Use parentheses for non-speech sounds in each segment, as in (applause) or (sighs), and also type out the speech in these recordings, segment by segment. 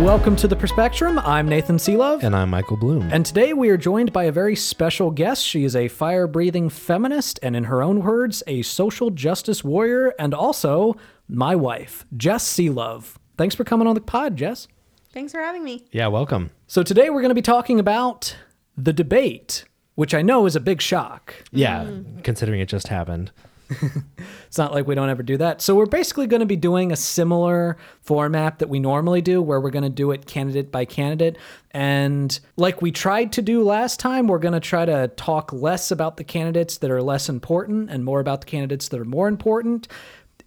Welcome to the Perspectrum. I'm Nathan Selove. And I'm Michael Bloom. And today we are joined by a very special guest. She is a fire breathing feminist and, in her own words, a social justice warrior and also my wife, Jess Selove. Thanks for coming on the pod, Jess. Thanks for having me. yeah, welcome. So, today we're going to be talking about the debate, which I know is a big shock. Yeah, considering it just happened. (laughs) It's not like we don't ever do that. So, we're basically going to be doing a similar format that we normally do, where we're going to do it candidate by candidate. And like we tried to do last time, we're going to try to talk less about the candidates that are less important and more about the candidates that are more important.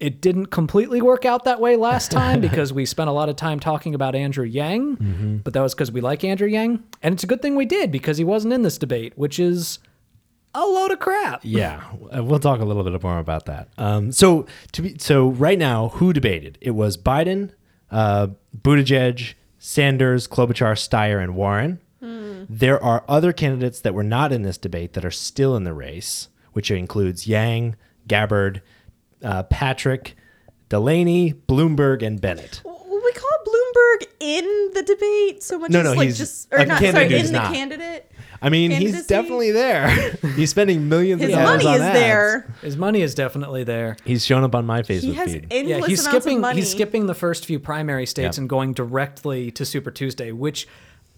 It didn't completely work out that way last (laughs) time because we spent a lot of time talking about Andrew Yang, mm-hmm. but that was because we like Andrew Yang. And it's a good thing we did because he wasn't in this debate, which is a load of crap. Yeah, we'll talk a little bit more about that. Um, so to be so right now, who debated? It was Biden, uh, Buttigieg, Sanders, Klobuchar, Steyer, and Warren. There are other candidates that were not in this debate that are still in the race, which includes Yang, Gabbard, uh, Patrick, Delaney, Bloomberg, and Bennet. We call Bloomberg in the debate so much No, as no, like he's just or not sorry, in the not. candidate. I mean, he's definitely there. (laughs) he's spending millions His of dollars His money on is ads. there. His money is definitely there. He's shown up on my Facebook He has feed. endless Yeah, he's amounts skipping of money. he's skipping the first few primary states Yep. and going directly to Super Tuesday, which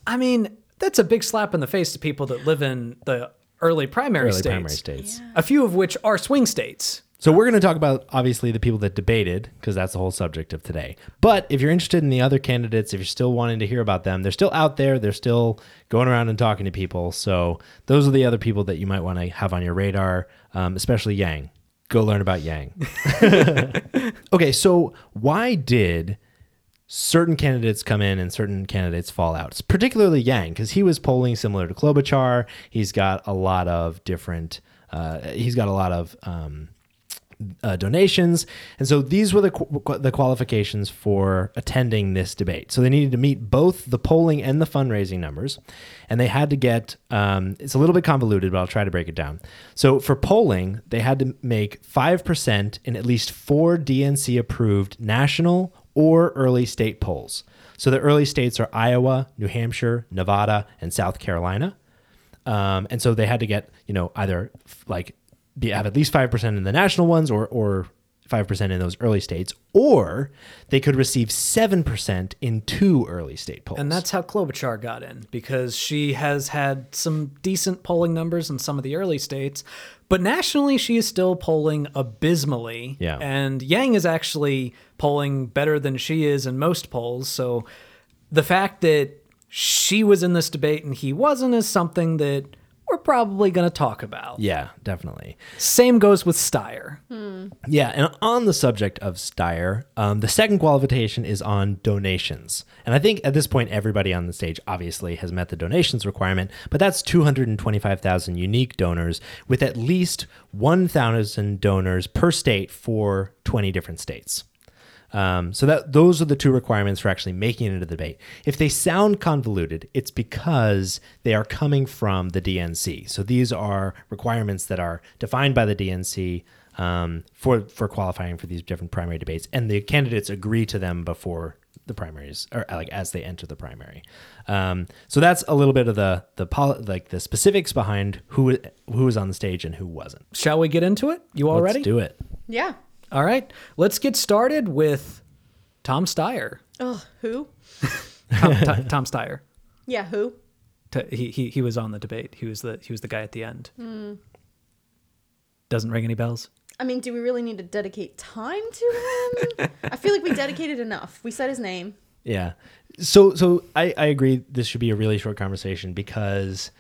I mean, that's a big slap in the face to people that live in the early primary early states. primary states. A few of which are swing states. So we're going to talk about obviously the people that debated because that's the whole subject of today. But if you're interested in the other candidates, if you're still wanting to hear about them, they're still out there. They're still going around and talking to people. So those are the other people that you might want to have on your radar, um, especially Yang. Go learn about Yang. (laughs) okay, so why did certain candidates come in and certain candidates fall out. It's particularly Yang because he was polling similar to Klobuchar. He's got a lot of different. Uh, he's got a lot of um, uh, donations, and so these were the qu- the qualifications for attending this debate. So they needed to meet both the polling and the fundraising numbers, and they had to get. Um, it's a little bit convoluted, but I'll try to break it down. So for polling, they had to make five percent in at least four DNC approved national or early state polls. So the early states are Iowa, New Hampshire, Nevada, and South Carolina. Um, and so they had to get, you know, either f- like be have at least five percent in the national ones, or or five percent in those early states, or they could receive seven percent in two early state polls. And that's how Klobuchar got in because she has had some decent polling numbers in some of the early states, but nationally she is still polling abysmally. Yeah. And Yang is actually polling better than she is in most polls. So the fact that she was in this debate and he wasn't is something that we're probably going to talk about. yeah, definitely. Same goes with Steyer. Yeah, and on the subject of Steyer, um, the second qualification is on donations. And I think at this point, everybody on the stage obviously has met the donations requirement, but that's 225,000 unique donors with at least 1,000 donors per state for 20 different states. Um, so that those are the two requirements for actually making it into the debate. If they sound convoluted, it's because they are coming from the DNC. So these are requirements that are defined by the DNC um, for for qualifying for these different primary debates, and the candidates agree to them before the primaries, or like as they enter the primary. Um, so that's a little bit of the the poli- like the specifics behind who who was on the stage and who wasn't. Shall we get into it? You all Let's ready? do it. Yeah. All right. Let's get started with Tom Steyer. Oh, who? (laughs) Tom, Tom, Tom Steyer. Yeah, who? T- He, he he was on the debate. He was the he was the guy at the end. Hmm. Doesn't ring any bells. I mean, do we really need to dedicate time to him? I feel like we dedicated enough. We said his name. Yeah. So so I, I agree this should be a really short conversation because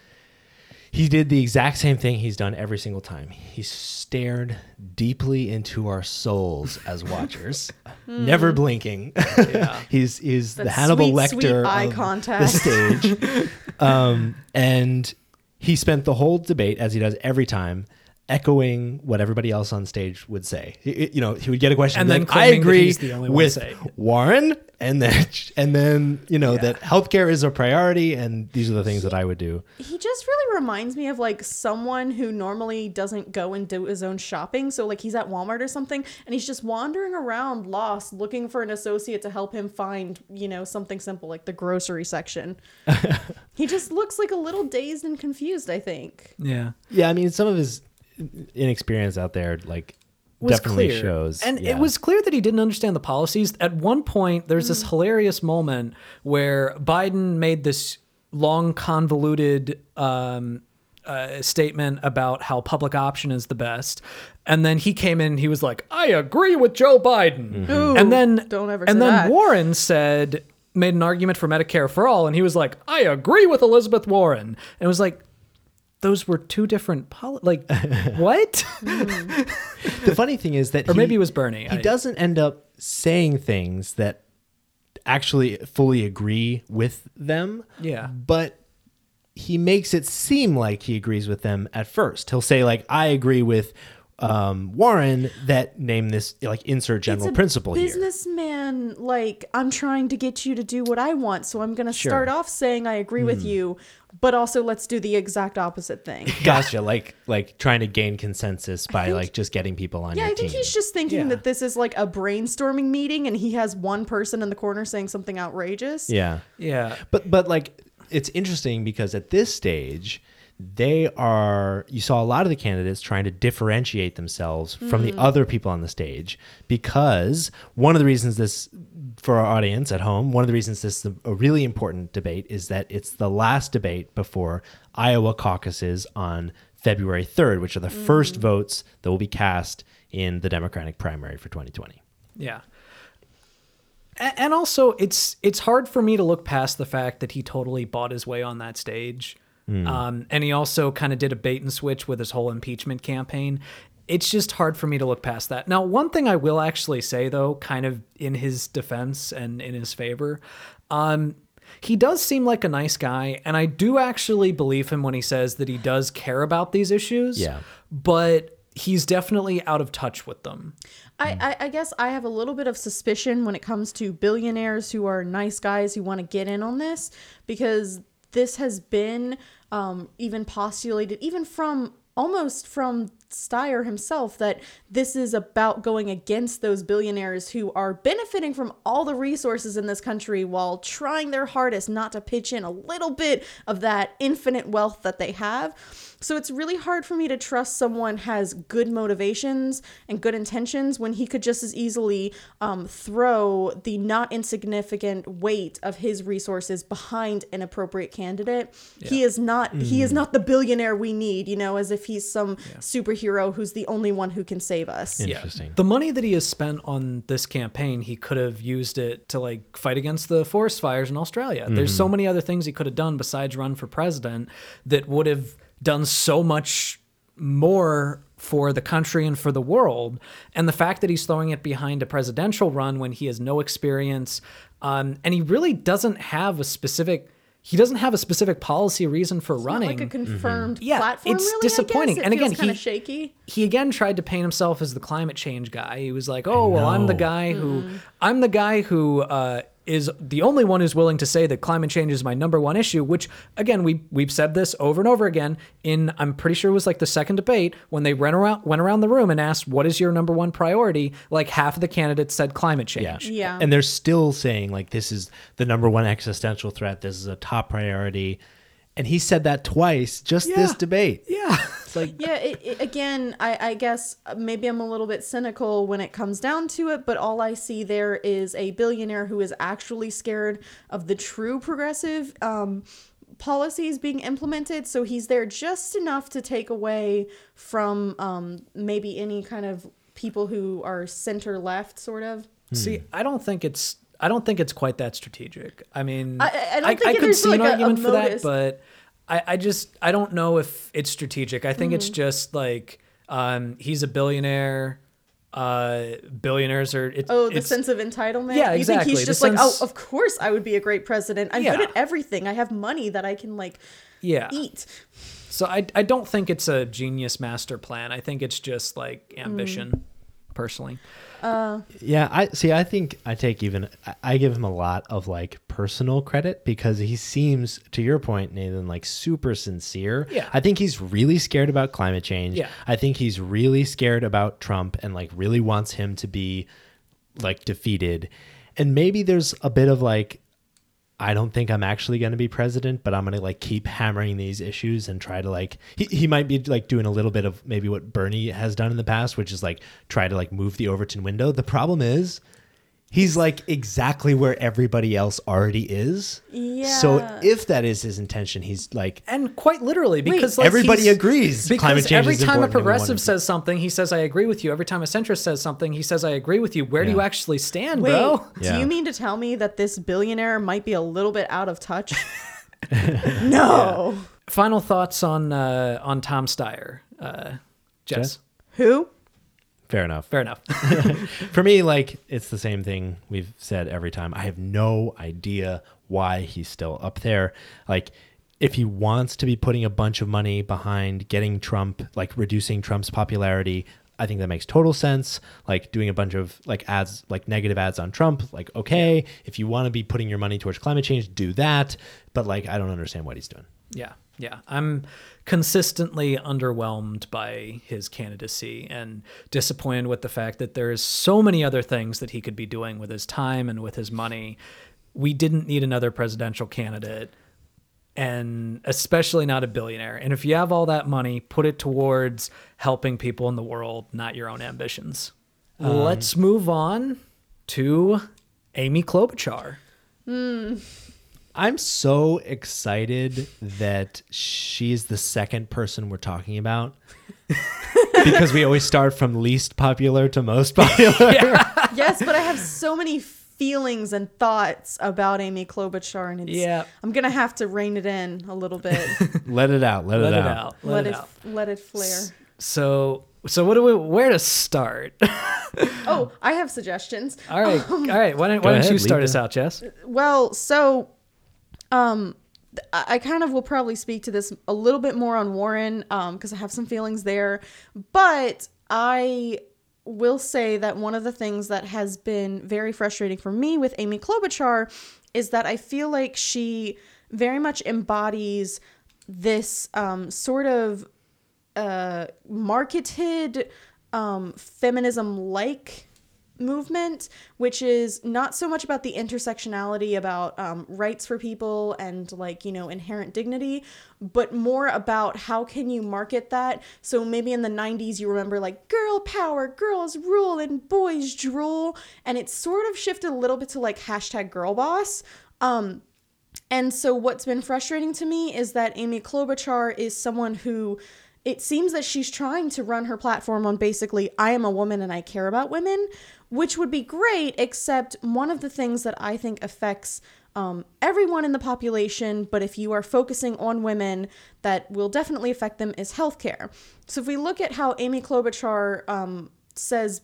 He did the exact same thing he's done every single time. He stared deeply into our souls as (laughs) watchers, never blinking. (laughs) he's he's the Hannibal sweet, Lecter sweet eye of contact. the stage. (laughs) um, and he spent the whole debate, as he does every time, echoing what everybody else on stage would say. He- you know, he would get a question And and then then I agree the only one with. Warren, and then (laughs) and then you know that healthcare is a priority, and these are the things that I would do. He just really reminds me of like someone who normally doesn't go and do his own shopping. So like he's at Walmart or something and he's just wandering around lost looking for an associate to help him find, you know, something simple like the grocery section. (laughs) he just looks like a little dazed and confused, I think. Yeah. Yeah, I mean, some of his inexperience out there, like, was definitely clear. shows. And yeah. it was clear that he didn't understand the policies. At one point, there's this hilarious moment where Biden made this long, convoluted um, uh, statement about how public option is the best. And then he came in he was like, I agree with Joe Biden. Ooh, And then, don't ever and then that. Warren said, made an argument for Medicare for all. And he was like, I agree with Elizabeth Warren. And it was like, those were two different poli- like what (laughs) mm. (laughs) the funny thing is that or he- maybe it was bernie he I- doesn't end up saying things that actually fully agree with them. Yeah. But he makes it seem like he agrees with them at first. He'll say like, "I agree with um, Warren that name this like insert general It's a principle here." businessman like i'm trying to get you to do what i want so i'm going to start off saying i agree Hmm. with you but also let's do the exact opposite thing (laughs) Gotcha. like like trying to gain consensus by think- like just getting people on yeah your i think team. he's just thinking Yeah. that this is like a brainstorming meeting and he has one person in the corner saying something outrageous yeah. yeah But but like it's interesting because at this stage they are you saw a lot of the candidates trying to differentiate themselves from the mm-hmm. other people on the stage because one of the reasons this for our audience at home one of the reasons this is a really important debate is that it's the last debate before Iowa caucuses on February 3rd which are the first mm. votes that will be cast in the Democratic primary for 2020. Yeah. And also, it's it's hard for me to look past the fact that he totally bought his way on that stage, um, and he also kind of did a bait and switch with his whole impeachment campaign. It's just hard for me to look past that. Now, one thing I will actually say, though, kind of in his defense and in his favor, um, he does seem like a nice guy, and I do actually believe him when he says that he does care about these issues. Yeah. but he's definitely out of touch with them. I, I, I guess I have a little bit of suspicion when it comes to billionaires who are nice guys who want to get in on this because this has been um, even postulated, even from almost from Steyer himself, that this is about going against those billionaires who are benefiting from all the resources in this country while trying their hardest not to pitch in a little bit of that infinite wealth that they have. So it's really hard for me to trust someone has good motivations and good intentions when he could just as easily um, throw the not insignificant weight of his resources behind an appropriate candidate. He is not he is not the billionaire we need, you know, as if he's some superhero who's the only one who can save us. Interesting. The money that he has spent on this campaign, he could have used it to like fight against the forest fires in Australia. There's so many other things he could have done besides run for president that would have done so much more for the country and for the world. And the fact that he's throwing it behind a presidential run when he has no experience, um, and he really doesn't have a specific. He doesn't have a specific policy reason for Not running like a confirmed Yeah, platform. it's really, disappointing. I guess. It And feels again, kind he shaky. He again tried to paint himself as the climate change guy. He was like, "Oh, well, I'm the know. guy who I'm the guy who uh, is the only one who's willing to say that climate change is my number one issue." Which again, we we've said this over and over again. In I'm pretty sure it was like the second debate when they went around went around the room and asked, "What is your number one priority?" Like half of the candidates said climate change. Yeah. yeah. And they're still saying like this is the number one existential threat. This is a top priority. And he said that twice just this debate. Yeah. It's like yeah it, it- again I, I guess uh, maybe i'm a little bit cynical when it comes down to it but all i see there is a billionaire who is actually scared of the true progressive um, policies being implemented. So he's there just enough to take away from um, maybe any kind of people who are center left sort of. See, I don't think it's I don't think it's quite that strategic. I mean, I- I don't think could there's see like an a- a argument for that, but I, I just I don't know if it's strategic. I think it's Mm-hmm. just like um, he's a billionaire. Uh, billionaires are it, Oh, the it's, sense of entitlement. Yeah, You think exactly. he's The just like, sense- oh, of course I would be a great president. I'm good at everything. I have money that I can like yeah. eat. So I I don't think it's a genius master plan. I think it's just like ambition, personally. Uh, yeah, I see. I think I take even. I- I give him a lot of like personal credit because he seems, to your point, Nathan, like super sincere. Yeah. I think he's really scared about climate change. Yeah. I think he's really scared about Trump and like really wants him to be like defeated. And maybe there's a bit of like, I don't think I'm actually going to be president, but I'm going to like keep hammering these issues and try to like he, he might be like doing a little bit of maybe what Bernie has done in the past, which is like try to like move the Overton window. The problem is he's like exactly where everybody else already is. Yeah. So if that is his intention, he's like And quite literally, because like, everybody agrees Because climate change every is time a important and we want progressive says something, he says, "I agree with you." Every time a centrist says something, he says, "I agree with you." Where do you actually stand, Wait, bro? Yeah. do you mean to tell me that this billionaire might be a little bit out of touch? (laughs) no. Final thoughts on uh, on Tom Steyer, uh, Jess. Jess? Who? Fair enough. Fair enough. (laughs) For me, like it's the same thing we've said every time. I have no idea why he's still up there. Like if he wants to be putting a bunch of money behind getting Trump, like reducing Trump's popularity, I think that makes total sense. Like doing a bunch of like ads, like negative ads on Trump, like okay, if you want to be putting your money towards climate change, do that. But like I don't understand what he's doing. Yeah, yeah. I'm consistently underwhelmed by his candidacy and disappointed with the fact that there is so many other things that he could be doing with his time and with his money. We didn't need another presidential candidate and especially not a billionaire. And if you have all that money, put it towards helping people in the world, not your own ambitions. Um, Let's move on to Amy Klobuchar. Hmm. I'm so excited that she's the second person we're talking about. (laughs) because we always start from least popular to most popular. (laughs) yes, but I have so many feelings and thoughts about Amy Klobuchar, and it's, Yeah. I'm gonna have to rein it in a little bit. (laughs) Let it out. Let, Let it, it out. out. let, Let, it, it out. let it flare. So, so what do we? Where to start? Oh, I have suggestions. All right, um, all right. Why don't, why don't ahead, you start us out, Jess? Well, so um I kind of will probably speak to this a little bit more on Warren um because I have some feelings there, but I will say that one of the things that has been very frustrating for me with Amy Klobuchar is that I feel like she very much embodies this um, sort of uh, marketed um, feminism like movement, which is not so much about the intersectionality, about um, rights for people and like, you know, inherent dignity, but more about how can you market that. So maybe in the 90s, you remember like girl power, girls rule, and boys drool. And it sort of shifted a little bit to like hashtag girl boss. Um, and so what's been frustrating to me is that Amy Klobuchar is someone who it seems that she's trying to run her platform on basically I am a woman and I care about women, which would be great except one of the things that I think affects um, everyone in the population, but if you are focusing on women, that will definitely affect them is healthcare. So if we look at how Amy Klobuchar um, says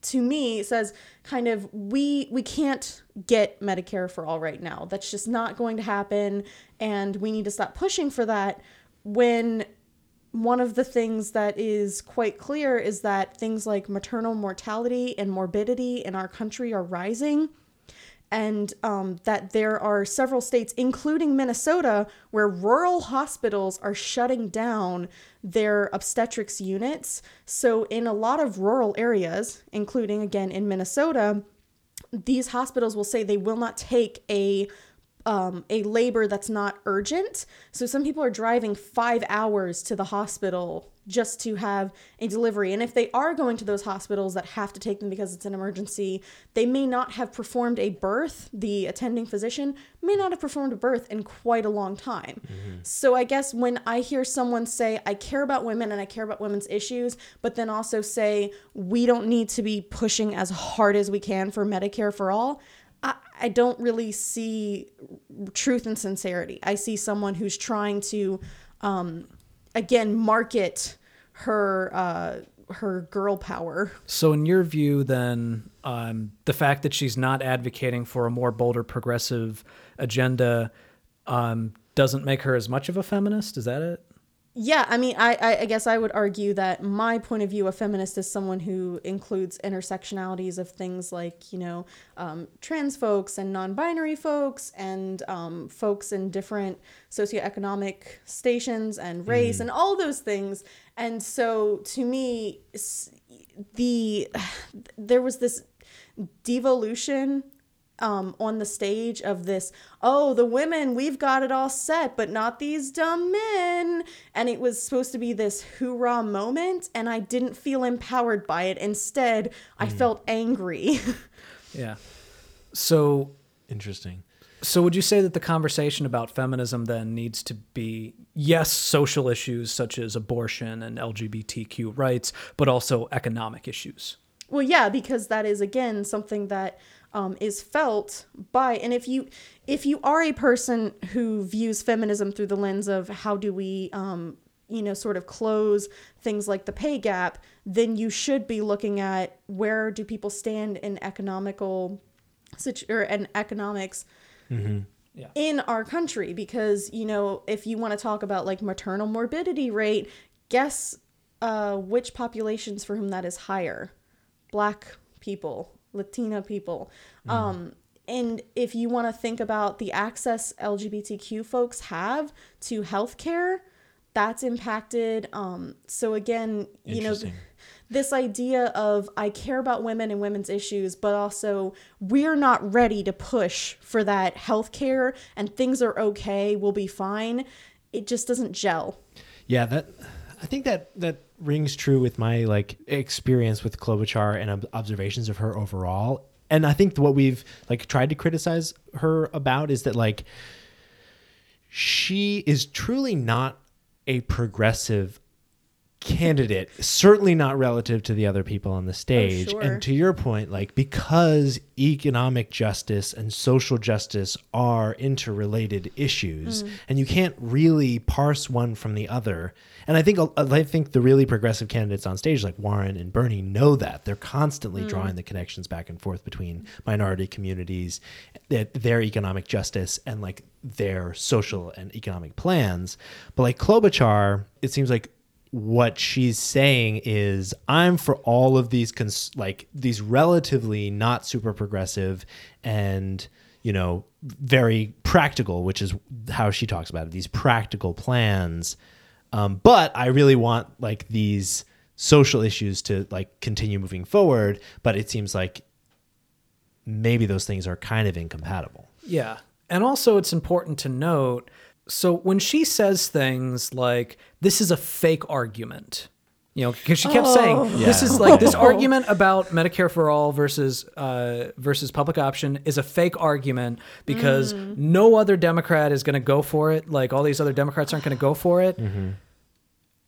to me says kind of we we can't get medicare for all right now that's just not going to happen and we need to stop pushing for that when one of the things that is quite clear is that things like maternal mortality and morbidity in our country are rising and um, that there are several states, including Minnesota, where rural hospitals are shutting down their obstetrics units. So, in a lot of rural areas, including again in Minnesota, these hospitals will say they will not take a um, a labor that's not urgent. So some people are driving five hours to the hospital just to have a delivery. And if they are going to those hospitals that have to take them because it's an emergency, they may not have performed a birth. The attending physician may not have performed a birth in quite a long time. So I guess when I hear someone say, I care about women and I care about women's issues, but then also say, we don't need to be pushing as hard as we can for Medicare for all. I, don't really see truth and sincerity. I see someone who's trying to, um, again, market her uh, her girl power. So, in your view, then, um, the fact that she's not advocating for a more bolder progressive agenda um, doesn't make her as much of a feminist? Is that it? Yeah, I mean, I, I, I guess I would argue that my point of view, a feminist is someone who includes intersectionalities of things like, you know, um, trans folks and non binary folks and um, folks in different socioeconomic stations and race and all those things. And so to me, the (sighs) there was this devolution um, on the stage of this, oh, the women, we've got it all set, but not these dumb men. And it was supposed to be this hoorah moment, and I didn't feel empowered by it. Instead, I felt angry. (laughs) Yeah. So, Interesting. so would you say that the conversation about feminism then needs to be yes, social issues such as abortion and LGBTQ rights, but also economic issues? Well, yeah, because that is again something that um, is felt by, and if you if you are a person who views feminism through the lens of how do we, um, you know, sort of close things like the pay gap, then you should be looking at where do people stand in economical, situ- or in economics Yeah. in our country. Because you know if you want to talk about like maternal morbidity rate guess uh, which populations for whom that is higher? Black people latina people um, and if you want to think about the access lgbtq folks have to healthcare that's impacted um, so again you know this idea of I care about women and women's issues, but also we're not ready to push for that healthcare and things are okay, we'll be fine. It just doesn't gel. Yeah, that I think that that rings true with my like experience with Klobuchar and ob- observations of her overall. And I think what we've like tried to criticize her about is that like she is truly not a progressive candidate certainly not relative to the other people on the oh, stage. Sure. and to your point like because economic justice and social justice are interrelated issues mm. and you can't really parse one from the other. And i think uh, i think the really progressive candidates on stage like warren and bernie know that. They're constantly mm. drawing the connections back and forth between minority communities their economic justice and like their social and economic plans. But like klobuchar it seems like what she's saying is I'm for all of these cons- like these relatively not super progressive and you know very practical which is how she talks about it these practical plans um, but I really want like these social issues to like continue moving forward but it seems like maybe those things are kind of incompatible Yeah. And also, it's important to note so when she says things like, this is a fake argument, you know, because she kept oh. saying this Yeah. is like this (laughs) argument about Medicare for all versus uh, versus public option is a fake argument because mm. no other Democrat is going to go for it. Like all these other Democrats aren't going to go for it. Mm-hmm.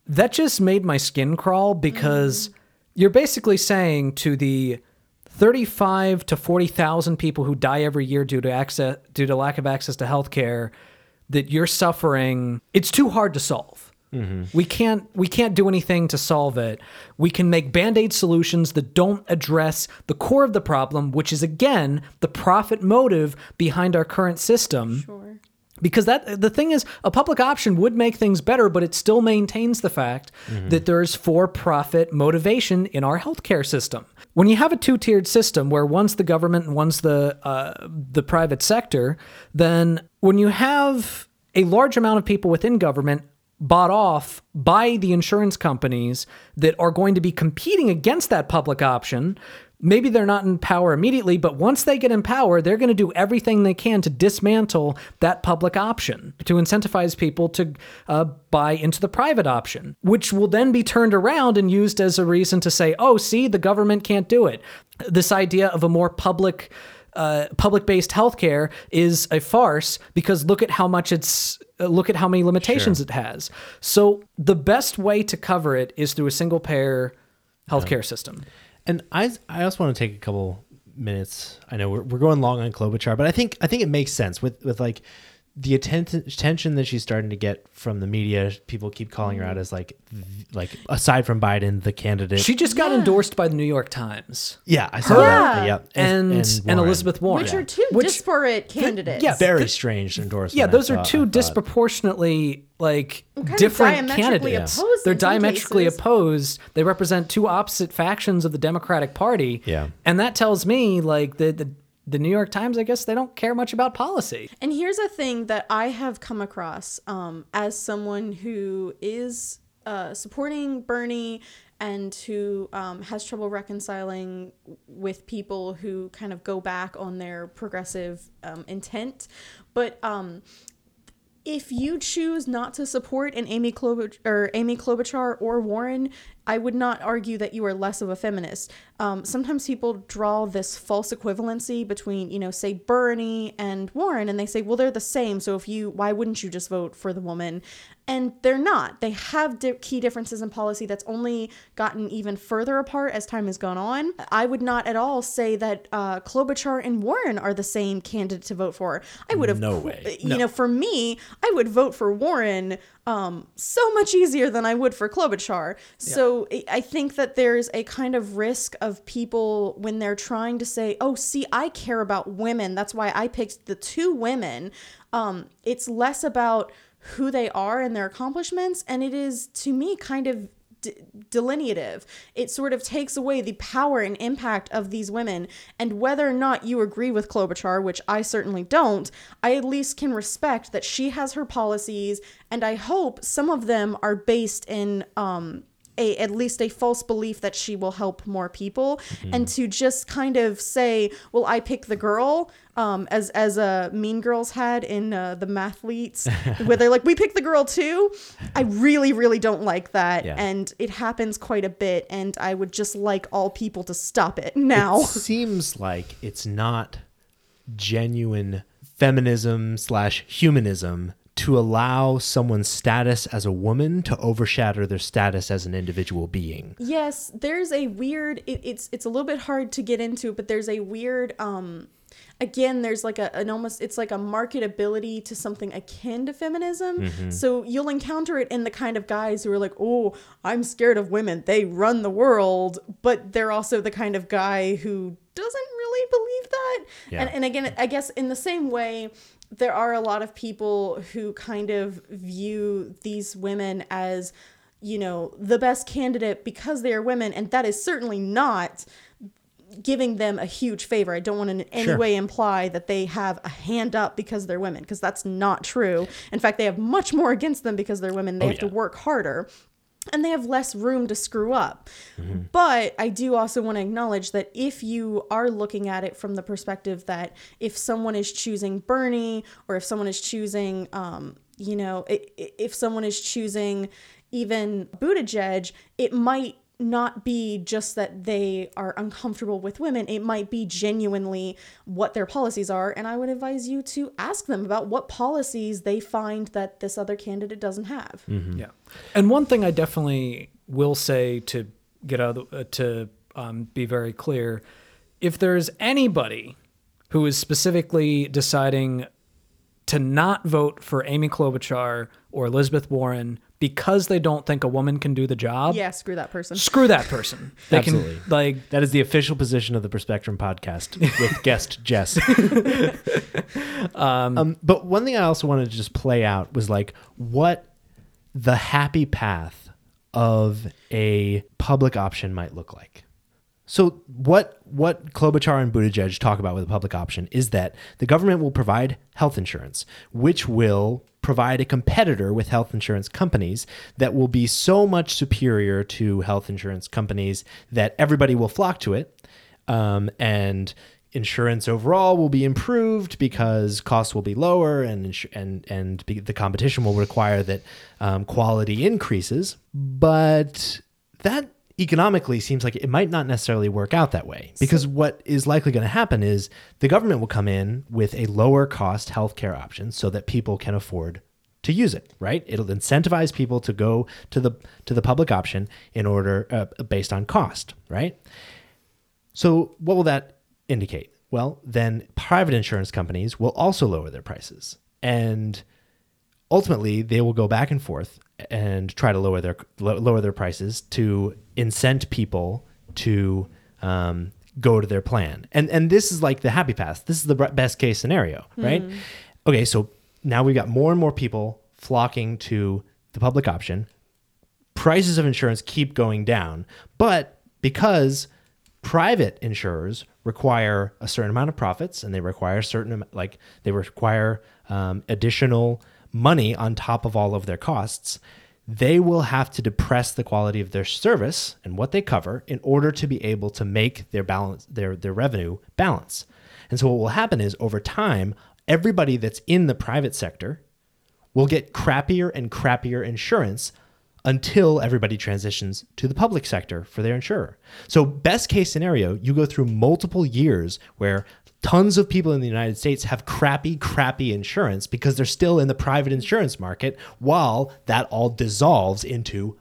That just made my skin crawl because mm-hmm. you're basically saying to the 35 to 40,000 people who die every year due to access due to lack of access to healthcare that you're suffering it's too hard to solve. Mm-hmm. We can't we can't do anything to solve it. We can make band-aid solutions that don't address the core of the problem, which is again the profit motive behind our current system Sure. Because that the thing is a public option would make things better but it still maintains the fact that there's for profit motivation in our healthcare system when you have a two-tiered system where one's the government and one's the uh, the private sector then when you have a large amount of people within government bought off by the insurance companies that are going to be competing against that public option. Maybe they're not in power immediately, but once they get in power, they're going to do everything they can to dismantle that public option, to incentivize people to uh, buy into the private option, which will then be turned around and used as a reason to say, oh, see, the government can't do it. This idea of a more public uh, public-based healthcare is a farce because look at how much it's uh, look at how many limitations it has. So the best way to cover it is through a single-payer healthcare system. And I I also want to take a couple minutes. I know we're, we're going long on Klobuchar, but I think I think it makes sense with with like the attention attention that she's starting to get from the media. People keep calling her out as like like aside from Biden, the candidate. She just got Yeah. endorsed by the New York Times yeah, I saw Her- that. Yeah. Yeah, and and, Warren. Elizabeth Warren, Which are two Which- disparate candidates. yeah, very Th- strange endorsement. yeah, those are thought- two disproportionately like different diametrically candidates. opposed They're diametrically cases. opposed. They represent two opposite factions of the Democratic Party. Yeah. and that tells me like the the. The New York Times, I guess they don't care much about policy. And here's a thing that I have come across um, as someone who is uh, supporting Bernie and who um, has trouble reconciling with people who kind of go back on their progressive um, intent. But um, if you choose not to support an Amy Klobuchar or Amy Klobuchar or Warren, I would not argue that you are less of a feminist. Um, sometimes people draw this false equivalency between, you know, say Bernie and Warren, and they say, well, they're the same. So if you, why wouldn't you just vote for the woman? And they're not. They have di- key differences in policy that's only gotten even further apart as time has gone on. I would not at all say that uh, Klobuchar and Warren are the same candidate to vote for. I would have, No way. you know, for me, I would vote for Warren um, so much easier than I would for Klobuchar. So I- I think that there's a kind of risk of people when they're trying to say, "Oh, see, I care about women. That's why I picked the two women." Um, it's less about who they are and their accomplishments, and it is to me kind of delineative. It sort of takes away the power and impact of these women. And whether or not you agree with Klobuchar, which I certainly don't, I at least can respect that she has her policies, and I hope some of them are based in um, a at least a false belief that she will help more people and to just kind of say well i pick the girl um as as uh mean girls had in uh, the mathletes (laughs) where they're like we pick the girl too. I really really don't like that. Yeah. and it happens quite a bit and i would just like all people to stop it now. It (laughs) seems like it's not genuine feminism slash humanism to allow someone's status as a woman to overshadow their status as an individual being. Yes, there's a weird. It, it's it's a little bit hard to get into, but there's a weird. Um, again, there's like a an almost. It's like a marketability to something akin to feminism. So you'll encounter it in the kind of guys who are like, "Oh, I'm scared of women. They run the world," but they're also the kind of guy who doesn't really believe that. Yeah. And and again, I guess in the same way. There are a lot of people who kind of view these women as you know, the best candidate because they are women, and that is certainly not giving them a huge favor. I don't want to in any Sure. way imply that they have a hand up because they're women, because that's not true. In fact, they have much more against them because they're women. They Oh, have to work harder. And they have less room to screw up. But I do also want to acknowledge that if you are looking at it from the perspective that if someone is choosing Bernie or if someone is choosing, um, you know, if someone is choosing even Buttigieg, it might not be just that they are uncomfortable with women. It might be genuinely what their policies are. And I would advise you to ask them about what policies they find that this other candidate doesn't have. Yeah. And one thing I definitely will say to get out of the, uh, to um, be very clear, if there's anybody who is specifically deciding to not vote for Amy Klobuchar or Elizabeth Warren because they don't think a woman can do the job, Yeah, screw that person. screw that person. (laughs) They Absolutely. can like That is the official position of the Perspectrum podcast with (laughs) guest Jess. (laughs) um, but one thing I also wanted to just play out was like what the happy path of a public option might look like. So what what Klobuchar and Buttigieg talk about with a public option is that the government will provide health insurance, which will provide a competitor with health insurance companies that will be so much superior to health insurance companies that everybody will flock to it, um, and insurance overall will be improved because costs will be lower and and and the competition will require that um, quality increases. But that economically seems like it might not necessarily work out that way because what is likely going to happen is the government will come in with a lower cost healthcare option so that people can afford to use it right it'll incentivize people to go to the to the public option in order uh, based on cost right so what will that indicate? Well, then private insurance companies will also lower their prices. And ultimately, they will go back and forth and try to lower their lower their prices to incent people to um, go to their plan. And and this is like the happy path. This is the best case scenario, right? Okay, so now we've got more and more people flocking to the public option. Prices of insurance keep going down, but because private insurers require a certain amount of profits and they require a certain like they require um, additional money on top of all of their costs they will have to depress the quality of their service and what they cover in order to be able to make their balance their their revenue balance. And so what will happen is over time everybody that's in the private sector will get crappier and crappier insurance until everybody transitions to the public sector for their insurer. So best case scenario, you go through multiple years where tons of people in the United States have crappy, crappy insurance because they're still in the private insurance market while that all dissolves into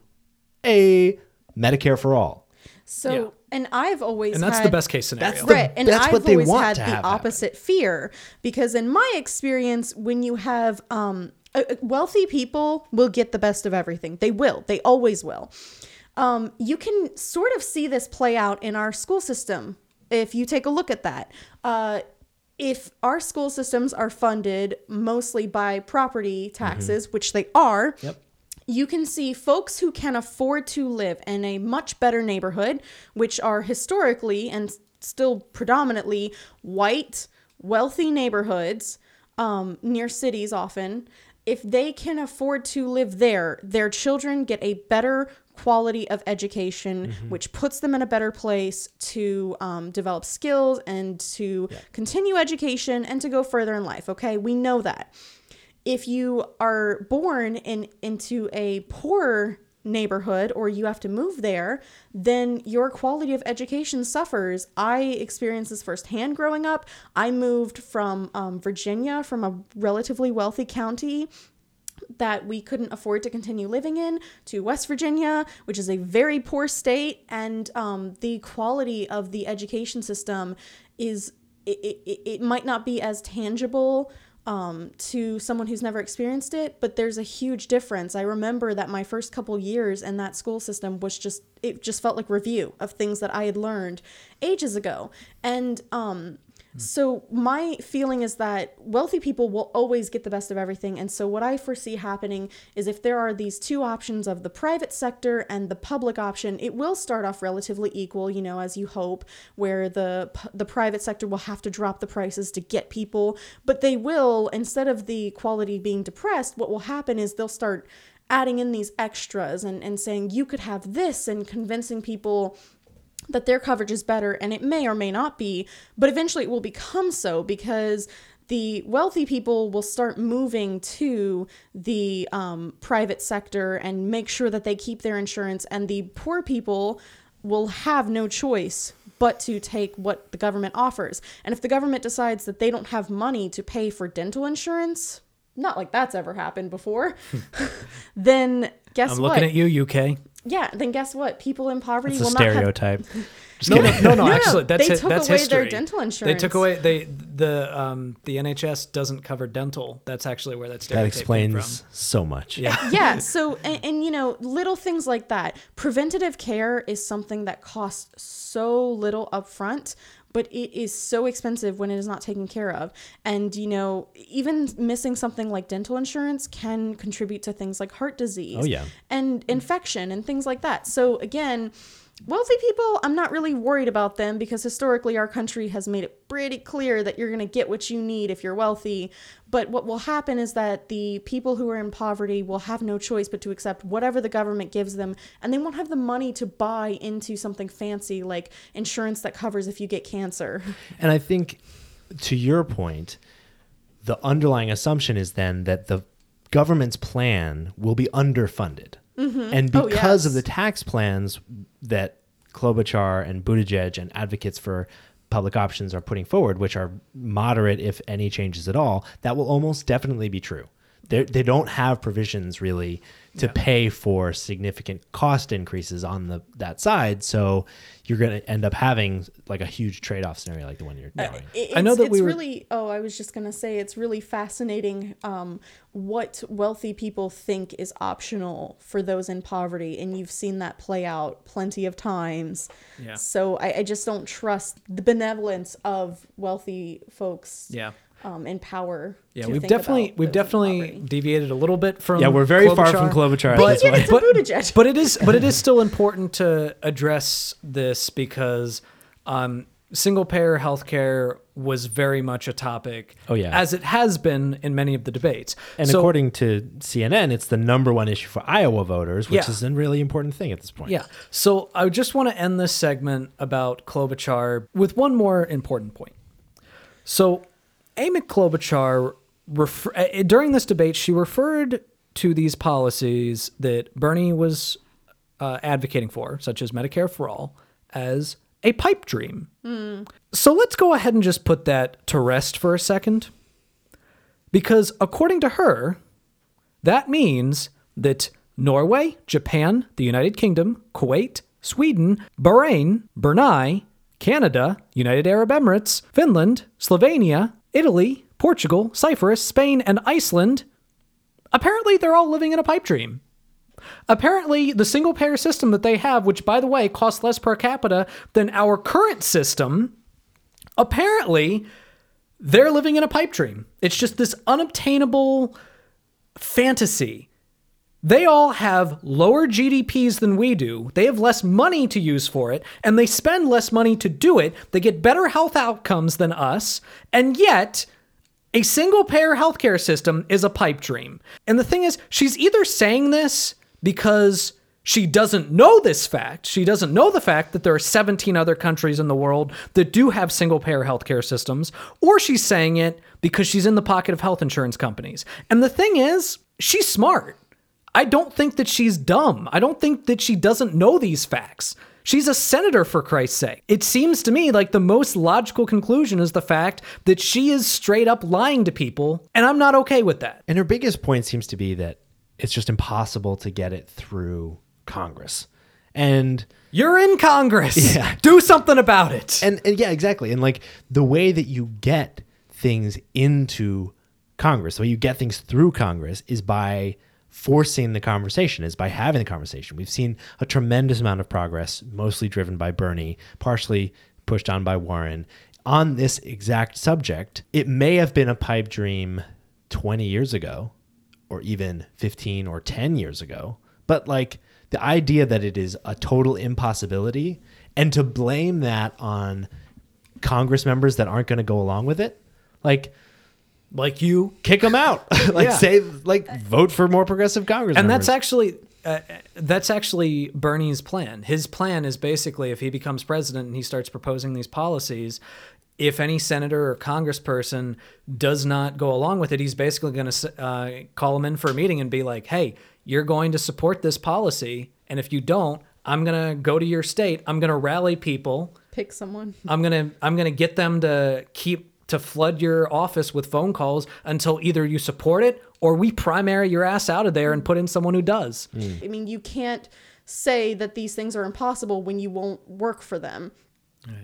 a Medicare for all. So, Yeah. and I've always And that's had, the best case scenario. That's the- right, and that's I've what they always want had to the have happen. opposite fear because in my experience, when you have um, wealthy people, will get the best of everything. They will. They always will. Um, you can sort of see this play out in our school system if you take a look at that. Uh, if our school systems are funded mostly by property taxes, which they are, Yep. you can see folks who can afford to live in a much better neighborhood, which are historically and still predominantly white, wealthy neighborhoods um, near cities often. If they can afford to live there, their children get a better quality of education, which puts them in a better place to um, develop skills and to continue education and to go further in life. Okay, we know that. If you are born in into a poor neighborhood or you have to move there, then your quality of education suffers. I experienced this firsthand growing up. I moved from um, Virginia, from a relatively wealthy county that we couldn't afford to continue living in to West Virginia, which is a very poor state, and um, the quality of the education system is it, it, it might not be as tangible um, to someone who's never experienced it, but there's a huge difference. I remember that my first couple years in that school system was just it just felt like review of things that I had learned ages ago, and um, so my feeling is that wealthy people will always get the best of everything. And so what I foresee happening is if there are these two options of the private sector and the public option, it will start off relatively equal, you know, as you hope, where the the private sector will have to drop the prices to get people, but they will instead of the quality being depressed, what will happen is they'll start adding in these extras and, and saying you could have this and convincing people that their coverage is better and it may or may not be but eventually it will become so because the wealthy people will start moving to the um, private sector and make sure that they keep their insurance and the poor people will have no choice but to take what the government offers and if the government decides that they don't have money to pay for dental insurance not like that's ever happened before (laughs) then guess what? I'm what looking at you, UK. Yeah then guess what people in poverty It's a will not have stereotype. (laughs) No, no, no, no, no, Actually, that's they it. took that's away history. their dental insurance. They took away they the um the NHS doesn't cover dental. That's actually where that that stereotype came explains so much. Yeah. (laughs) yeah (laughs) so and, and you know little things like that preventative care is something that costs so little upfront but it is so expensive when it is not taken care of and you know even missing something like dental insurance can contribute to things like heart disease Oh, yeah. and infection and things like that so again wealthy people i'm not really worried about them because historically our country has made it pretty clear that you're going to get what you need if you're wealthy. But what will happen is that the people who are in poverty will have no choice but to accept whatever the government gives them and they won't have the money to buy into something fancy like insurance that covers if you get cancer. (laughs) And I think to your point, the underlying assumption is then that the government's plan will be underfunded. Mm-hmm. And Oh, because of the tax plans that Klobuchar and Buttigieg and advocates for public options are putting forward, which are moderate, if any changes at all, that will almost definitely be true. they they don't have provisions really to pay for significant cost increases on the that side. So you're going to end up having like a huge trade off scenario like the one you're doing. It- I know that it's we were- really. Oh, I was just gonna say it's really fascinating um, what wealthy people think is optional for those in poverty, and you've seen that play out plenty of times. Yeah. So I, I just don't trust the benevolence of wealthy folks. Yeah. Um, in power. Yeah, to we've think definitely about we've definitely poverty. deviated a little bit from Yeah, we're very far from Klobuchar. Klobuchar at But, this Yeah, point. it's a Buttigieg. but it is but it is still important to address this because um, single payer healthcare was very much a topic. Oh, yeah. as it has been in many of the debates. And So- according to CNN, it's the number one issue for Iowa voters, which Yeah. is a really important thing at this point. Yeah. So I just want to end this segment about Klobuchar with one more important point. So Amy Klobuchar, refer- uh, during this debate, she referred to these policies that Bernie was uh, advocating for, such as Medicare for All, as a pipe dream. So let's go ahead and just put that to rest for a second. Because according to her, that means that Norway, Japan, the United Kingdom, Kuwait, Sweden, Bahrain, Brunei, Canada, United Arab Emirates, Finland, Slovenia, Italy, Portugal, Cyprus, Spain, and Iceland apparently they're all living in a pipe dream. Apparently, the single payer system that they have, which by the way costs less per capita than our current system, apparently they're living in a pipe dream. It's just this unobtainable fantasy. They all have lower GDPs than we do. They have less money to use for it, and they spend less money to do it. They get better health outcomes than us, and yet a single payer healthcare system is a pipe dream. And the thing is, she's either saying this because she doesn't know this fact. She doesn't know the fact that there are 17 other countries in the world that do have single payer healthcare systems, or she's saying it because she's in the pocket of health insurance companies. And the thing is, she's smart. I don't think that she's dumb. I don't think that she doesn't know these facts. She's a senator, for Christ's sake. It seems to me like the most logical conclusion is the fact that she is straight up lying to people, and I'm not okay with that. And her biggest point seems to be that it's just impossible to get it through Congress. And You're in Congress. Yeah. (laughs) Do something about it. and, and yeah, exactly. And like the way that you get things into Congress, the way you get things through Congress is by forcing the conversation, is by having the conversation. We've seen a tremendous amount of progress, mostly driven by Bernie, partially pushed on by Warren, on this exact subject. It may have been a pipe dream 20 years ago, or even 15 or 10 years ago, but like the idea that it is a total impossibility and to blame that on Congress members that aren't going to go along with it, like like you. kick them out. (laughs) like Yeah. say like vote for more progressive Congress And members. that's actually uh, that's actually Bernie's plan. His plan is basically if he becomes president and he starts proposing these policies, if any senator or congressperson does not go along with it, he's basically going to uh, call him in for a meeting and be like, "Hey, you're going to support this policy, and if you don't, I'm going to go to your state. I'm going to rally people. Pick someone. I'm going to I'm going to get them to keep to flood your office with phone calls until either you support it or we primary your ass out of there and put in someone who does." I mean, you can't say that these things are impossible when you won't work for them.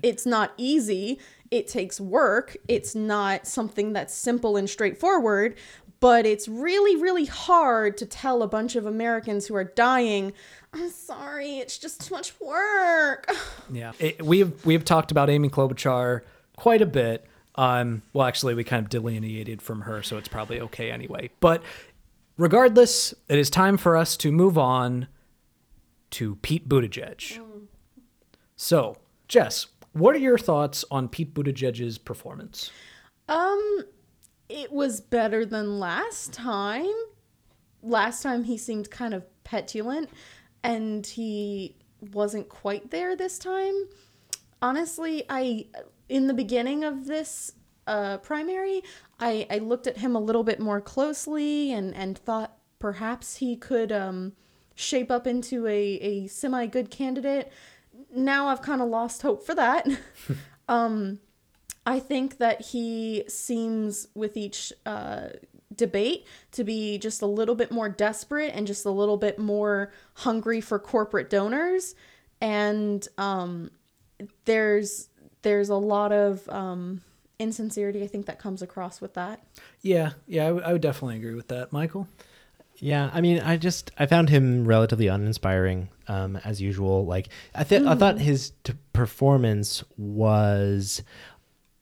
It's not easy. It takes work. It's not something that's simple and straightforward, but it's really, really hard to tell a bunch of Americans who are dying, I'm sorry, it's just too much work. (sighs) Yeah, it, we've we've talked about Amy Klobuchar quite a bit. Um, well, actually, we kind of delineated from her, so it's probably okay anyway. But regardless, it is time for us to move on to Pete Buttigieg. So, Jess, what are your thoughts on Pete Buttigieg's performance? Um, it was better than last time. Last time he seemed kind of petulant, and he wasn't quite there this time. Honestly, I in the beginning of this uh, primary, I, I looked at him a little bit more closely and and thought perhaps he could um, shape up into a a semi good candidate. Now I've kind of lost hope for that. (laughs) I think that he seems with each uh, debate to be just a little bit more desperate and just a little bit more hungry for corporate donors and um there's there's a lot of um insincerity i think that comes across with that Yeah, yeah, I, w- I would definitely agree with that, Michael. Yeah, I mean, I just I found him relatively uninspiring, um, as usual. Like I th- I thought his t- performance was,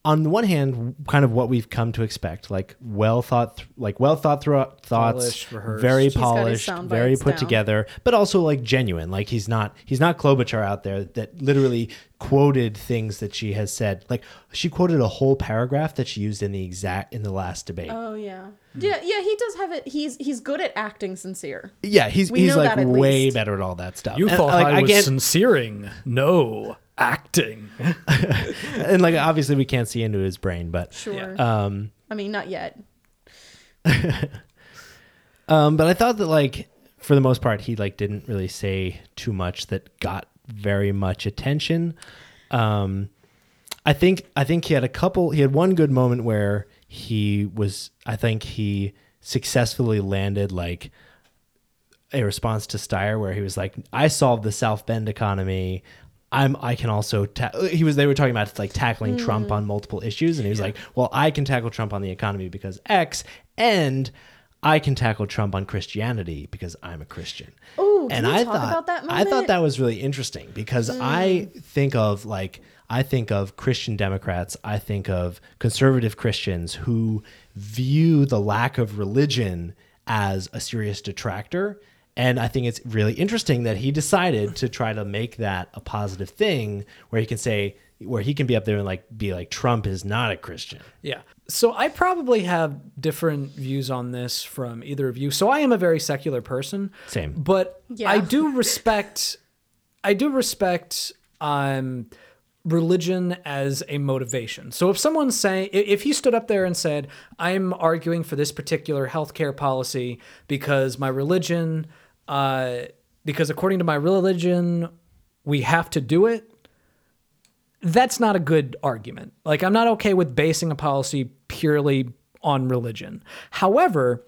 on the one hand, kind of what we've come to expect, like well thought, th- like well thought through thoughts, Polished, very He's got his polished, very put down. together, but also like genuine. Like he's not he's not Klobuchar out there that literally quoted things that she has said. Like she quoted a whole paragraph that she used in the exact in the last debate. oh yeah hmm. yeah yeah he does have it he's he's good at acting sincere Yeah, he's We he's like way least. better at all that stuff. You And, thought like, I was can't- sincering. No, acting. (laughs) and like obviously we can't see into his brain, but sure um, i mean not yet (laughs) um, but I thought that like for the most part he like didn't really say too much that got very much attention. Um, I think I think he had a couple. He had one good moment where he was. I think he successfully landed like a response to Steyer where he was like, "I solved the South Bend economy. I'm. I can also." Ta-. He was. They were talking about like tackling Trump mm. on multiple issues, and he was like, "Well, I can tackle Trump on the economy because X, and I can tackle Trump on Christianity because I'm a Christian." Ooh, can and I talk thought about that I thought that was really interesting because mm. I think of like I think of Christian Democrats, I think of conservative Christians who view the lack of religion as a serious detractor. And I think it's really interesting that he decided to try to make that a positive thing where he can say where he can be up there and like be like Trump is not a Christian. Yeah. So I probably have different views on this from either of you. So I am a very secular person. Same. But Yeah. I do respect I do respect um religion as a motivation. So if someone's saying if he stood up there and said, "I'm arguing for this particular healthcare policy because my religion uh because according to my religion we have to do it." that's not a good argument. Like, I'm not okay with basing a policy purely on religion. However,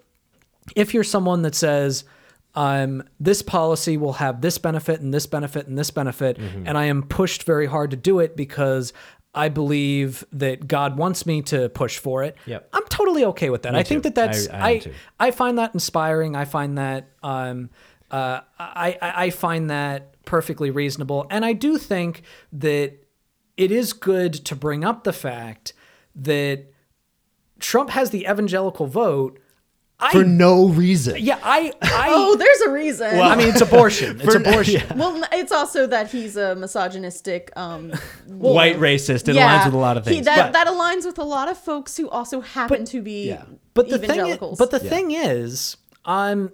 if you're someone that says, um, this policy will have this benefit and this benefit and this benefit, and I am pushed very hard to do it because I believe that God wants me to push for it. Yep. I'm totally okay with that. I think too. that that's I- I I. I find that inspiring. I find that um, uh, I I find that perfectly reasonable, and I do think that it is good to bring up the fact that Trump has the evangelical vote. I For no reason. yeah I I (laughs) oh there's a reason Well, I mean it's abortion. (laughs) It's abortion. well it's also that he's a misogynistic um White racist. It yeah, aligns with a lot of he- things. that, but- that aligns with a lot of folks who also happen to be yeah. But the thing, is, but the thing is, um,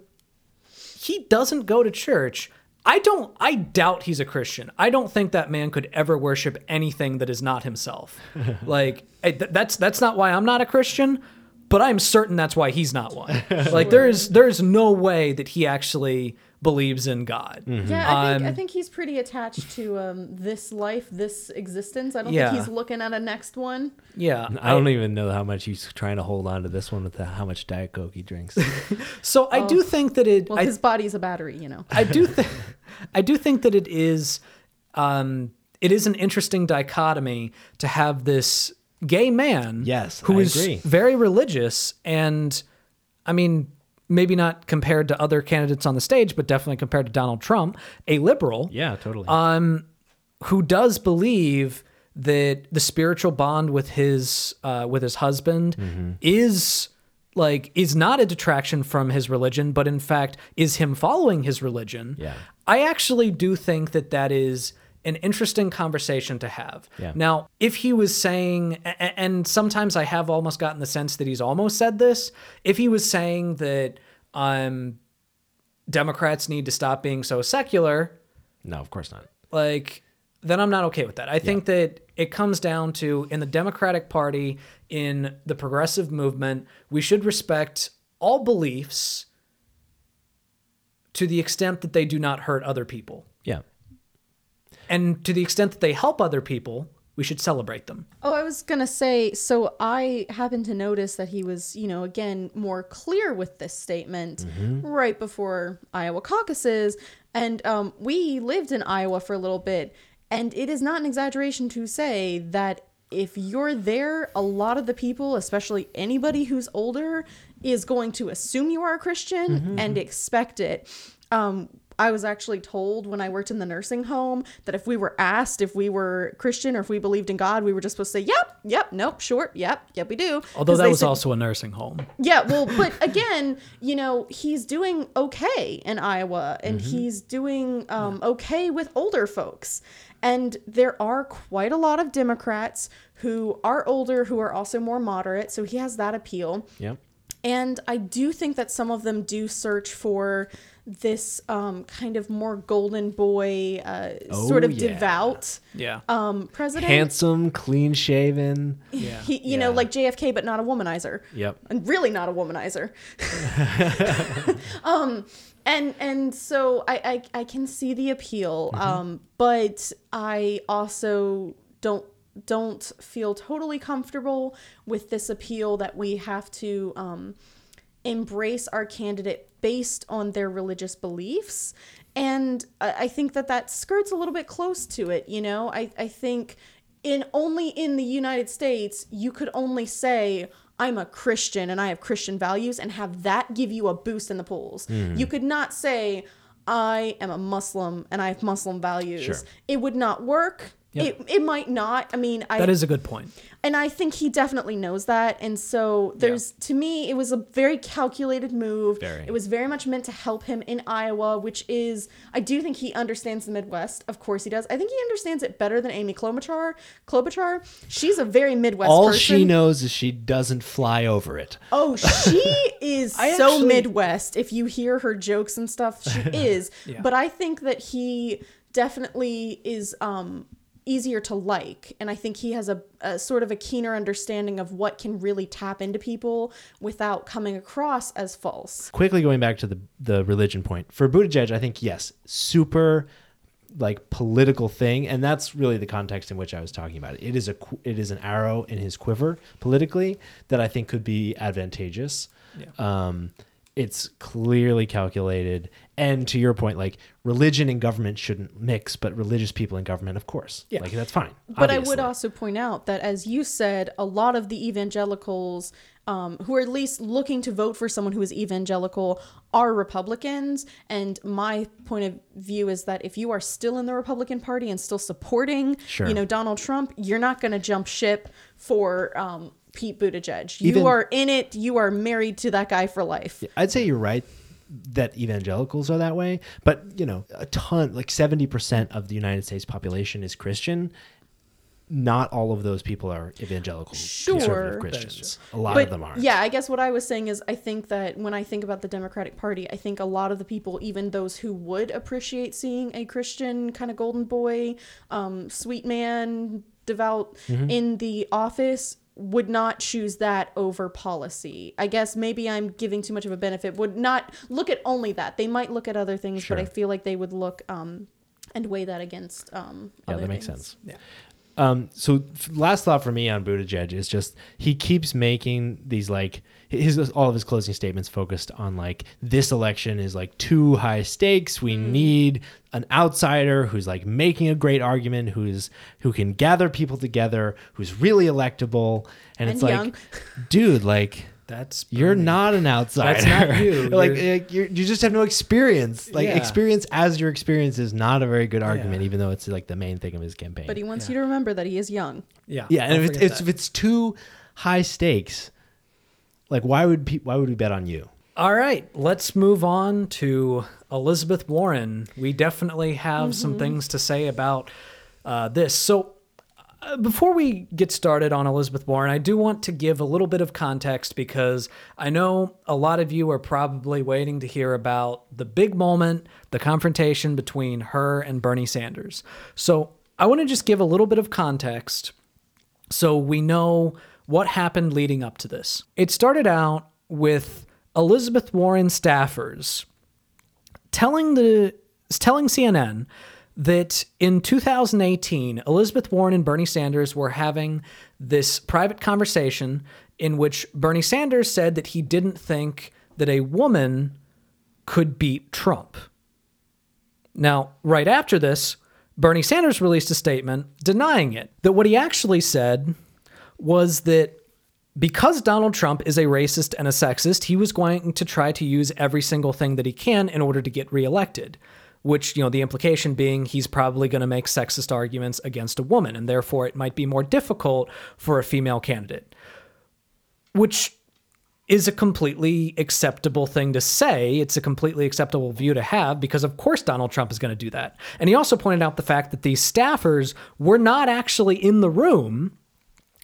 he doesn't go to church. I don't. I doubt he's a Christian. I don't think that man could ever worship anything that is not himself. (laughs) like I- th- that's that's not why I'm not a Christian. But I'm certain that's why he's not one. (laughs) Like there's there's no way that he actually believes in God. yeah I think, I Um, think he's pretty attached to um this life this existence i don't Yeah. think he's looking at a next one Yeah. I don't even know how much he's trying to hold on to this one with the, how much Diet Coke he drinks. (laughs) So I do think that it. well I, his body's a battery you know I do think I do think that it is um it is an interesting dichotomy to have this gay man Yes, who I is agree. very religious and I mean maybe not compared to other candidates on the stage but definitely compared to Donald Trump a liberal yeah, totally. Um, who does believe that the spiritual bond with his uh, with his husband Mm-hmm. is like is not a detraction from his religion, but in fact is him following his religion. Yeah. I actually do think that that is an interesting conversation to have. Yeah. Now, if he was saying, and sometimes I have almost gotten the sense that he's almost said this, if he was saying that um, Democrats need to stop being so secular, no, of course not. like then I'm not okay with that. I think that it comes down to in the Democratic Party, in the progressive movement, we should respect all beliefs to the extent that they do not hurt other people. Yeah. And to the extent that they help other people, we should celebrate them. Oh, I was gonna say. So I happened to notice that he was, you know, again more clear with this statement right before Iowa caucuses, and um, we lived in Iowa for a little bit, and it is not an exaggeration to say that if you're there, a lot of the people, especially anybody who's older, is going to assume you are a Christian and expect it. Um, I was actually told when I worked in the nursing home that if we were asked if we were Christian or if we believed in God, we were just supposed to say, "Yep, yep, nope, sure, yep, yep, we do." Although that was said- also a nursing home. yeah, well, (laughs) but again, you know, he's doing okay in Iowa and Mm-hmm. he's doing um, okay with older folks. And there are quite a lot of Democrats who are older, who are also more moderate. So he has that appeal. Yep. And I do think that some of them do search for this um, kind of more golden boy, uh, sort Oh, of yeah. devout Yeah. um, president. Handsome, clean shaven. yeah. He, you know, like JFK, but not a womanizer. Yep. And really not a womanizer. (laughs) (laughs) um, and and so I, I I can see the appeal. Um, but I also don't don't feel totally comfortable with this appeal that we have to um, embrace our candidate based on their religious beliefs. And I think that that skirts a little bit close to it. You know, I, I think in only in the United States, you could only say, I'm a Christian and I have Christian values and have that give you a boost in the polls. You could not say, I am a Muslim and I have Muslim values. Sure. It would not work. It, it might not. I mean, I That is a good point. and I think he definitely knows that. And so there's to me, it was a very calculated move. Very. It was very much meant to help him in Iowa, which is I do think he understands the Midwest. Of course he does. I think he understands it better than Amy Klobuchar. Klobuchar, she's a very Midwest All person. she knows is she doesn't fly over it. Oh, she (laughs) is so actually- Midwest. If you hear her jokes and stuff, she (laughs) is. Yeah. But I think that he definitely is um easier to like and i think he has a, a sort of a keener understanding of what can really tap into people without coming across as false Quickly going back to the the religion point for Buttigieg, I think yes, super like political thing, and that's really the context in which I was talking about it. It is a it is an arrow in his quiver politically that I think could be advantageous. Yeah. Um, it's clearly calculated, and to your point, like religion and government shouldn't mix, but religious people in government, of course, Yeah. like that's fine. But I would also point out that, as you said, a lot of the evangelicals um, who are at least looking to vote for someone who is evangelical are Republicans. And my point of view is that if you are still in the Republican Party and still supporting, Sure. you know, Donald Trump, you're not going to jump ship for um, Pete Buttigieg. You Even- are in it. You are married to that guy for life. I'd say you're right that evangelicals are that way, but you know, a ton, like 70% of the United States population is Christian. Not all of those people are evangelical Sure. conservative Christians. A lot but of them aren't. yeah, I guess what I was saying is I think that when I think about the Democratic Party, I think a lot of the people, even those who would appreciate seeing a Christian kind of golden boy, um, sweet man, devout Mm-hmm. in the office would not choose that over policy. I guess maybe I'm giving too much of a benefit. Would not look at only that. They might look at other things, but I feel like they would look um and weigh that against um Yeah, other that makes things. sense. Yeah. Um, so last thought for me on Buttigieg is just he keeps making these like his all of his closing statements focused on like this election is like too high stakes. We Mm. need an outsider who's like making a great argument, who's who can gather people together, who's really electable, and, it's And like, (laughs) dude, like That's you're not an outsider. not you. (laughs) like You're- like, you're, you just have no experience. Like Yeah. experience as your experience is not a very good argument, Yeah. even though it's like the main thing of his campaign. But he wants Yeah. you to remember that he is young. Yeah. Yeah, and don't if it's, it's if it's too high stakes, like why would pe- why would we bet on you? All right, let's move on to Elizabeth Warren. We definitely have some things to say about uh, this. So, uh, before we get started on Elizabeth Warren, I do want to give a little bit of context because I know a lot of you are probably waiting to hear about the big moment, the confrontation between her and Bernie Sanders. So, I want to just give a little bit of context so we know what happened leading up to this. It started out with Elizabeth Warren staffers telling the telling CNN that in 2018, Elizabeth Warren and Bernie Sanders were having this private conversation in which Bernie Sanders said that he didn't think that a woman could beat Trump. Now, right after this, Bernie Sanders released a statement denying it. That what he actually said was that because Donald Trump is a racist and a sexist, he was going to try to use every single thing that he can in order to get reelected. Which, you know, the implication being he's probably going to make sexist arguments against a woman, and therefore it might be more difficult for a female candidate. Which is a completely acceptable thing to say. It's a completely acceptable view to have because, of course, Donald Trump is going to do that. And he also pointed out the fact that these staffers were not actually in the room.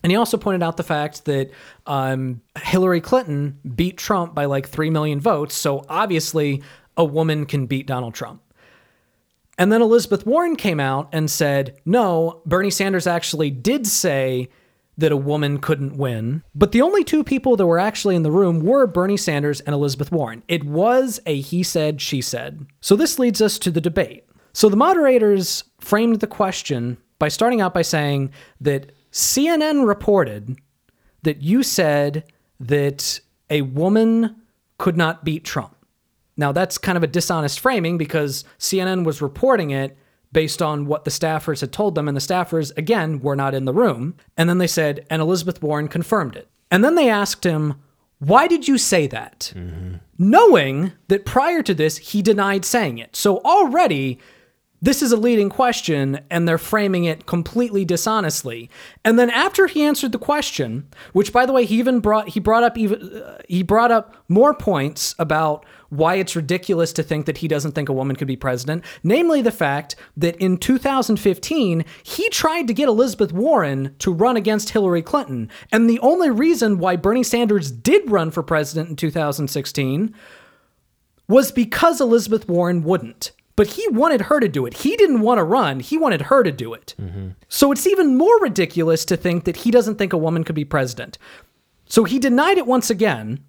And he also pointed out the fact that um, Hillary Clinton beat Trump by like 3 million votes. So obviously, a woman can beat Donald Trump. And then Elizabeth Warren came out and said, no, Bernie Sanders actually did say that a woman couldn't win. But the only two people that were actually in the room were Bernie Sanders and Elizabeth Warren. It was a he said, she said. So this leads us to the debate. So the moderators framed the question by starting out by saying that CNN reported that you said that a woman could not beat Trump. Now, that's kind of a dishonest framing because CNN was reporting it based on what the staffers had told them, and the staffers, again, were not in the room. And then they said, and Elizabeth Warren confirmed it. And then they asked him, why did you say that? Mm-hmm. Knowing that prior to this, he denied saying it. So already, this is a leading question and they're framing it completely dishonestly. And then after he answered the question which by the way he even brought he brought up even uh, he brought up more points about why it's ridiculous to think that he doesn't think a woman could be president. Namely the fact that in 2015 he tried to get Elizabeth Warren to run against Hillary Clinton. And the only reason why Bernie Sanders did run for president in 2016 was because Elizabeth Warren wouldn't but he wanted her to do it. He didn't want to run, he wanted her to do it. Mm-hmm. So it's even more ridiculous to think that he doesn't think a woman could be president. So he denied it once again.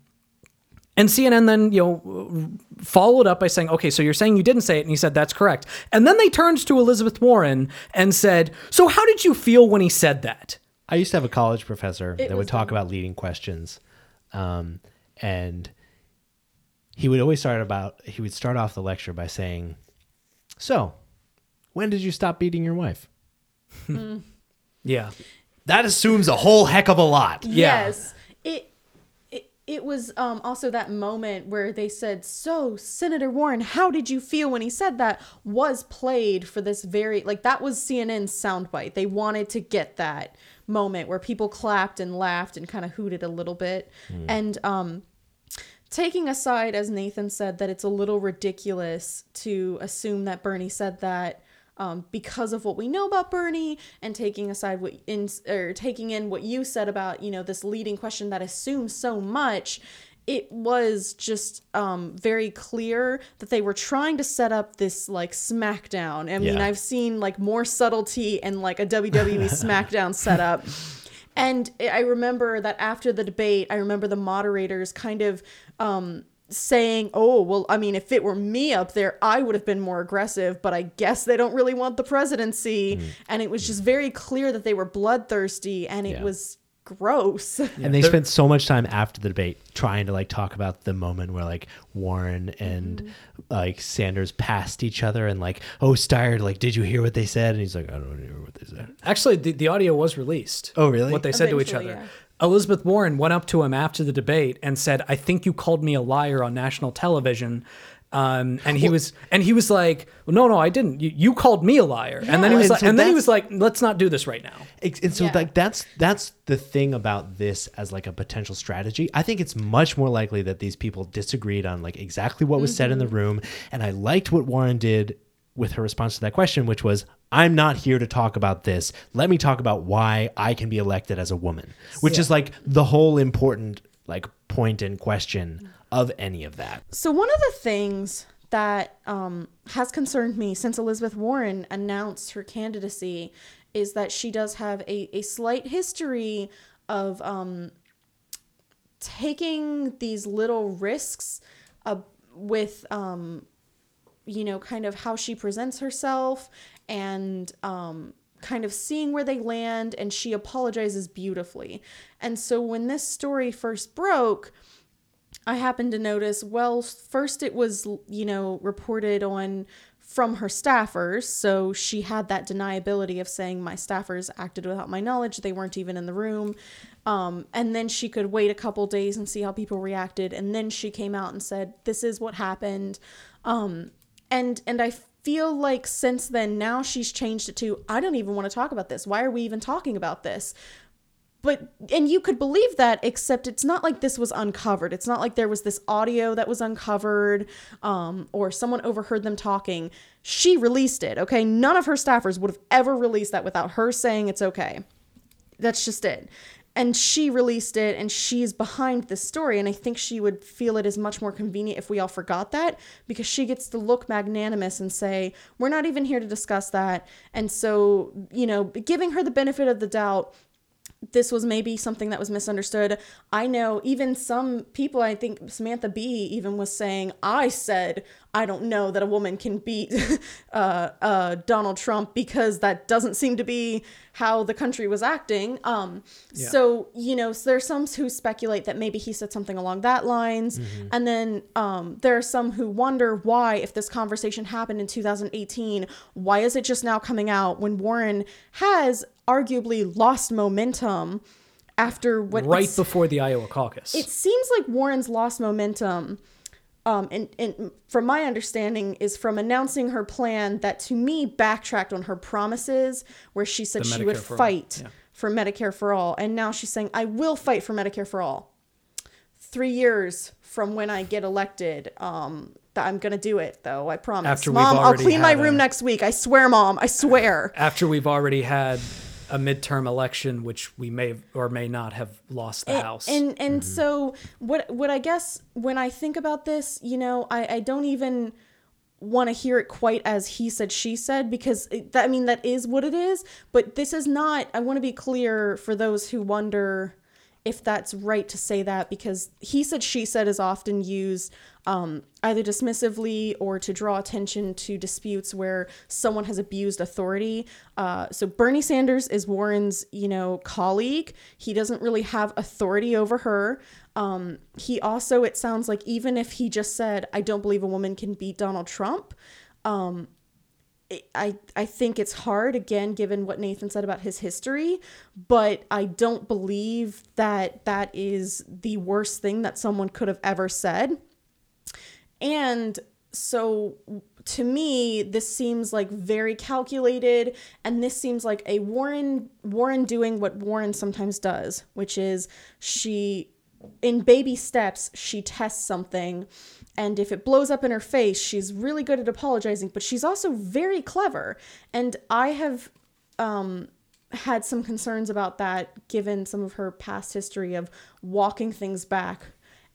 And CNN then, you know, followed up by saying, "Okay, so you're saying you didn't say it?" And he said, "That's correct." And then they turned to Elizabeth Warren and said, "So how did you feel when he said that?" I used to have a college professor it that would talk about leading questions, um, and he would always start about he would start off the lecture by saying, so, when did you stop beating your wife? mm. (laughs) Yeah. That assumes a whole heck of a lot. Yes. It it, it was um, also that moment where they said, "So, Senator Warren, how did you feel when he said that?" Was played for this very like that was CNN's soundbite. They wanted to get that moment where people clapped and laughed and kind of hooted a little bit, mm. and um, taking aside, as Nathan said, that it's a little ridiculous to assume that Bernie said that um, because of what we know about Bernie, and taking aside what in or taking in what you said about you know this leading question that assumes so much. It was just um, very clear that they were trying to set up this like SmackDown. I mean, yeah. I've seen like more subtlety and like a WWE (laughs) SmackDown setup. And I remember that after the debate, I remember the moderators kind of um, saying, oh, well, I mean, if it were me up there, I would have been more aggressive, but I guess they don't really want the presidency. Mm. And it was just very clear that they were bloodthirsty and it yeah. was gross. And they spent so much time after the debate trying to like talk about the moment where like Warren and mm-hmm. like Sanders passed each other and like, oh, Steyer, like, did you hear what they said? And he's like, I don't hear what they said. Actually, the, the audio was released. Oh, really? What they said Eventually, to each other. Yeah. Elizabeth Warren went up to him after the debate and said, I think you called me a liar on national television. Um, and he was, and he was like, well, "No, no, I didn't. You, you called me a liar." Yeah. And then he was and like, so and then he was like, "Let's not do this right now." And so, yeah. like, that's that's the thing about this as like a potential strategy. I think it's much more likely that these people disagreed on like exactly what was mm-hmm. said in the mm-hmm. room, and I liked what Warren did with her response to that question, which was, I'm not here to talk about this. Let me talk about why I can be elected as a woman, which yeah. is like the whole important like point in question of any of that. So one of the things that um, has concerned me since Elizabeth Warren announced her candidacy is that she does have a, a slight history of um, taking these little risks uh, with um, you know, kind of how she presents herself and um, kind of seeing where they land, and she apologizes beautifully. And so when this story first broke, I happened to notice, well, first it was, you know, reported on from her staffers. So she had that deniability of saying my staffers acted without my knowledge. They weren't even in the room. Um, and then she could wait a couple days and see how people reacted. And then she came out and said, this is what happened. Um, and, and I feel like since then, now she's changed it to, I don't even want to talk about this. Why are we even talking about this? but and you could believe that except it's not like this was uncovered. It's not like there was this audio that was uncovered um, or someone overheard them talking. She released it okay? None of her staffers would have ever released that without her saying it's okay. That's just it and she released it and she's behind this story and i think she would feel it is much more convenient if we all forgot that because she gets to look magnanimous and say we're not even here to discuss that. And so you know giving her the benefit of the doubt this was maybe something that was misunderstood. I know even some people, I think Samantha Bee even was saying, I said, I don't know that a woman can beat (laughs) uh, uh, Donald Trump because that doesn't seem to be how the country was acting. Um, yeah. So, you know, so there's some who speculate that maybe he said something along that lines. Mm-hmm. And then um, there are some who wonder why, if this conversation happened in 2018, why is it just now coming out when Warren has arguably lost momentum after what right before the Iowa caucus. It seems like Warren's lost momentum. Um, and, and from my understanding is from announcing her plan that to me backtracked on her promises where she said she would fight yeah. for Medicare for all and now she's saying I will fight for Medicare for all. 3 years from when I get elected um, I'm gonna do it though. I promise. After mom, I'll clean my room a, next week. I swear, mom. I swear. After we've already had a midterm election, which we may or may not have lost the and, House. And and mm-hmm. so what what I guess when I think about this, you know, I, I don't even want to hear it quite as he said she said because it, that, I mean that is what it is. But this is not. I want to be clear for those who wonder if that's right to say that because he said she said is often used um, either dismissively or to draw attention to disputes where someone has abused authority. Uh, so Bernie Sanders is Warren's, you know, colleague. He doesn't really have authority over her. Um, he also, it sounds like even if he just said, "I don't believe a woman can beat Donald Trump," um, I I think it's hard again given what Nathan said about his history, but I don't believe that that is the worst thing that someone could have ever said. And so to me this seems like very calculated and this seems like a Warren Warren doing what Warren sometimes does, which is she in baby steps she tests something and if it blows up in her face, she's really good at apologizing, but she's also very clever. And I have um, had some concerns about that given some of her past history of walking things back.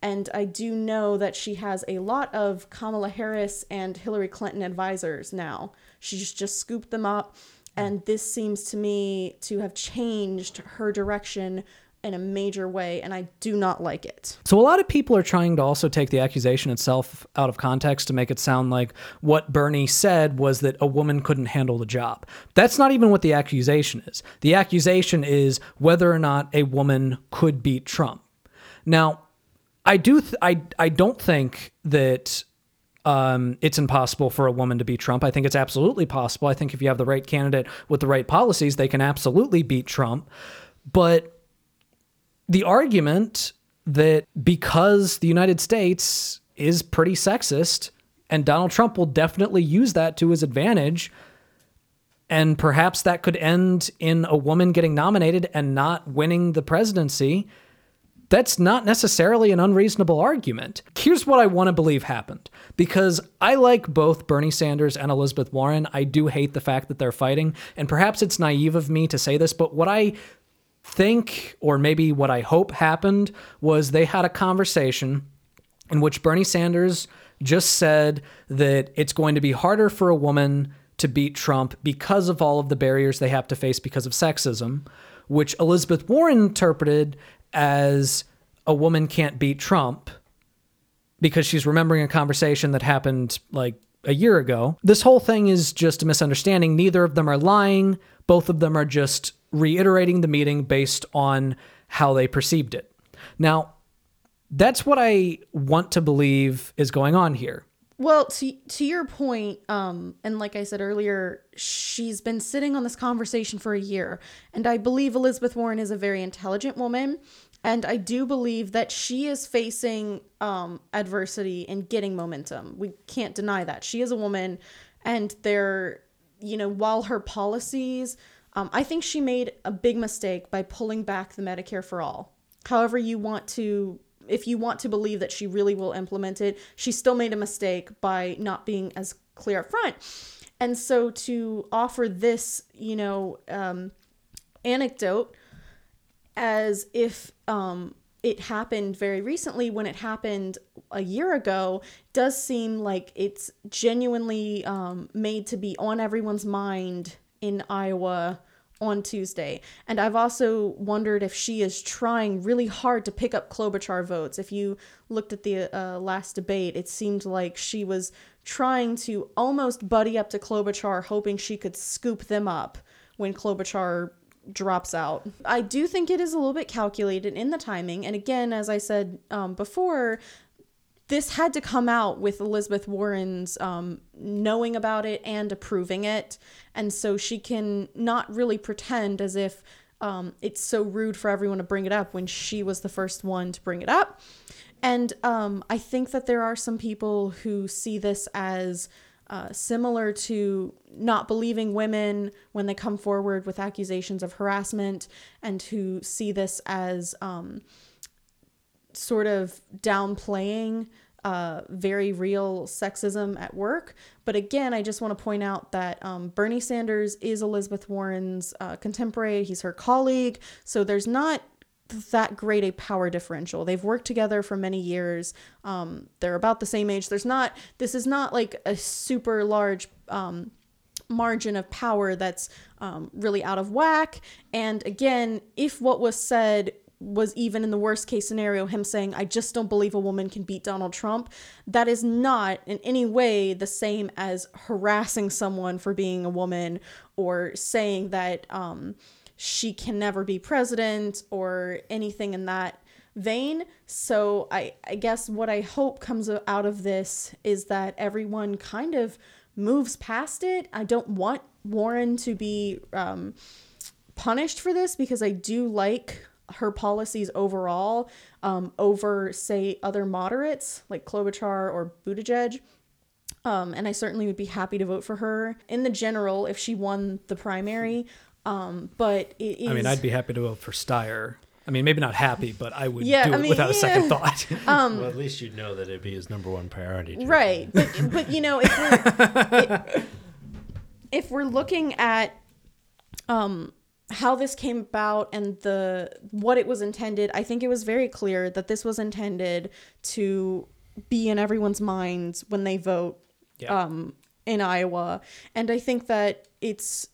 And I do know that she has a lot of Kamala Harris and Hillary Clinton advisors now. She's just scooped them up. And this seems to me to have changed her direction in a major way, and I do not like it. So, a lot of people are trying to also take the accusation itself out of context to make it sound like what Bernie said was that a woman couldn't handle the job. That's not even what the accusation is. The accusation is whether or not a woman could beat Trump. Now, I do th- I I don't think that um, it's impossible for a woman to beat Trump. I think it's absolutely possible. I think if you have the right candidate with the right policies, they can absolutely beat Trump. But the argument that because the United States is pretty sexist and Donald Trump will definitely use that to his advantage and perhaps that could end in a woman getting nominated and not winning the presidency. That's not necessarily an unreasonable argument. Here's what I want to believe happened because I like both Bernie Sanders and Elizabeth Warren. I do hate the fact that they're fighting, and perhaps it's naive of me to say this, but what I think, or maybe what I hope happened, was they had a conversation in which Bernie Sanders just said that it's going to be harder for a woman to beat Trump because of all of the barriers they have to face because of sexism, which Elizabeth Warren interpreted as a woman can't beat Trump because she's remembering a conversation that happened like a year ago. This whole thing is just a misunderstanding. Neither of them are lying. Both of them are just reiterating the meeting based on how they perceived it. Now, that's what I want to believe is going on here. Well, to to your point, um, and like I said earlier, she's been sitting on this conversation for a year, and I believe Elizabeth Warren is a very intelligent woman, and I do believe that she is facing um, adversity and getting momentum. We can't deny that she is a woman, and they're, you know, while her policies, um, I think she made a big mistake by pulling back the Medicare for all. However, you want to if you want to believe that she really will implement it, she still made a mistake by not being as clear up front. And so to offer this, you know, um, anecdote as if um, it happened very recently when it happened a year ago does seem like it's genuinely um, made to be on everyone's mind in Iowa on Tuesday. And I've also wondered if she is trying really hard to pick up Klobuchar votes. If you looked at the uh, last debate, it seemed like she was trying to almost buddy up to Klobuchar, hoping she could scoop them up when Klobuchar drops out. I do think it is a little bit calculated in the timing. And again, as I said um, before, this had to come out with Elizabeth Warren's um, knowing about it and approving it. And so she can not really pretend as if um, it's so rude for everyone to bring it up when she was the first one to bring it up. And um, I think that there are some people who see this as uh, similar to not believing women when they come forward with accusations of harassment and who see this as um, sort of downplaying uh, very real sexism at work. But again, I just want to point out that um, Bernie Sanders is Elizabeth Warren's uh, contemporary, he's her colleague. So there's not that great a power differential. They've worked together for many years. Um, they're about the same age. There's not, this is not like a super large. Um, margin of power that's um, really out of whack. And again, if what was said was even in the worst case scenario him saying i just don't believe a woman can beat donald trump. That is not in any way the same as harassing someone for being a woman or saying that um, she can never be president or anything in that vein. So I, I guess what i hope comes out of this is that everyone kind of moves past it. I don't want warren to be um, punished for this because i do like her policies overall um, over, say, other moderates like Klobuchar or Buttigieg. Um, and I certainly would be happy to vote for her in the general if she won the primary. Um, but it is. I mean, I'd be happy to vote for Steyer. I mean, maybe not happy, but I would Yeah, do I it mean, without a second yeah. thought. (laughs) (laughs) well, at least you'd know that it'd be his number one priority. to- right but but you know if we're it- (laughs) if we're looking at um how this came about and the what it was intended i think it was very clear that this was intended to be in everyone's minds when they vote Yeah. um in iowa and i think that it's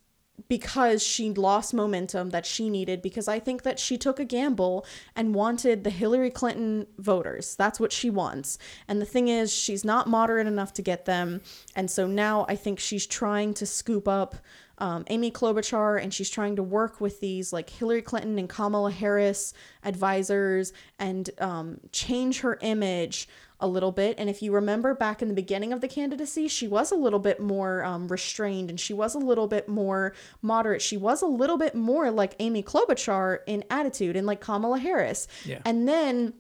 because she lost momentum that she needed because I think that she took a gamble and wanted the Hillary Clinton voters. That's what she wants. And the thing is, she's not moderate enough to get them. And so now I think she's trying to scoop up um, Amy Klobuchar and she's trying to work with these like Hillary Clinton and Kamala Harris advisors and um, change her image a little bit. And if you remember back in the beginning of the candidacy, she was a little bit more um, restrained and she was a little bit more moderate. She was a little bit more like Amy Klobuchar in attitude and like Kamala Harris. Yeah. And then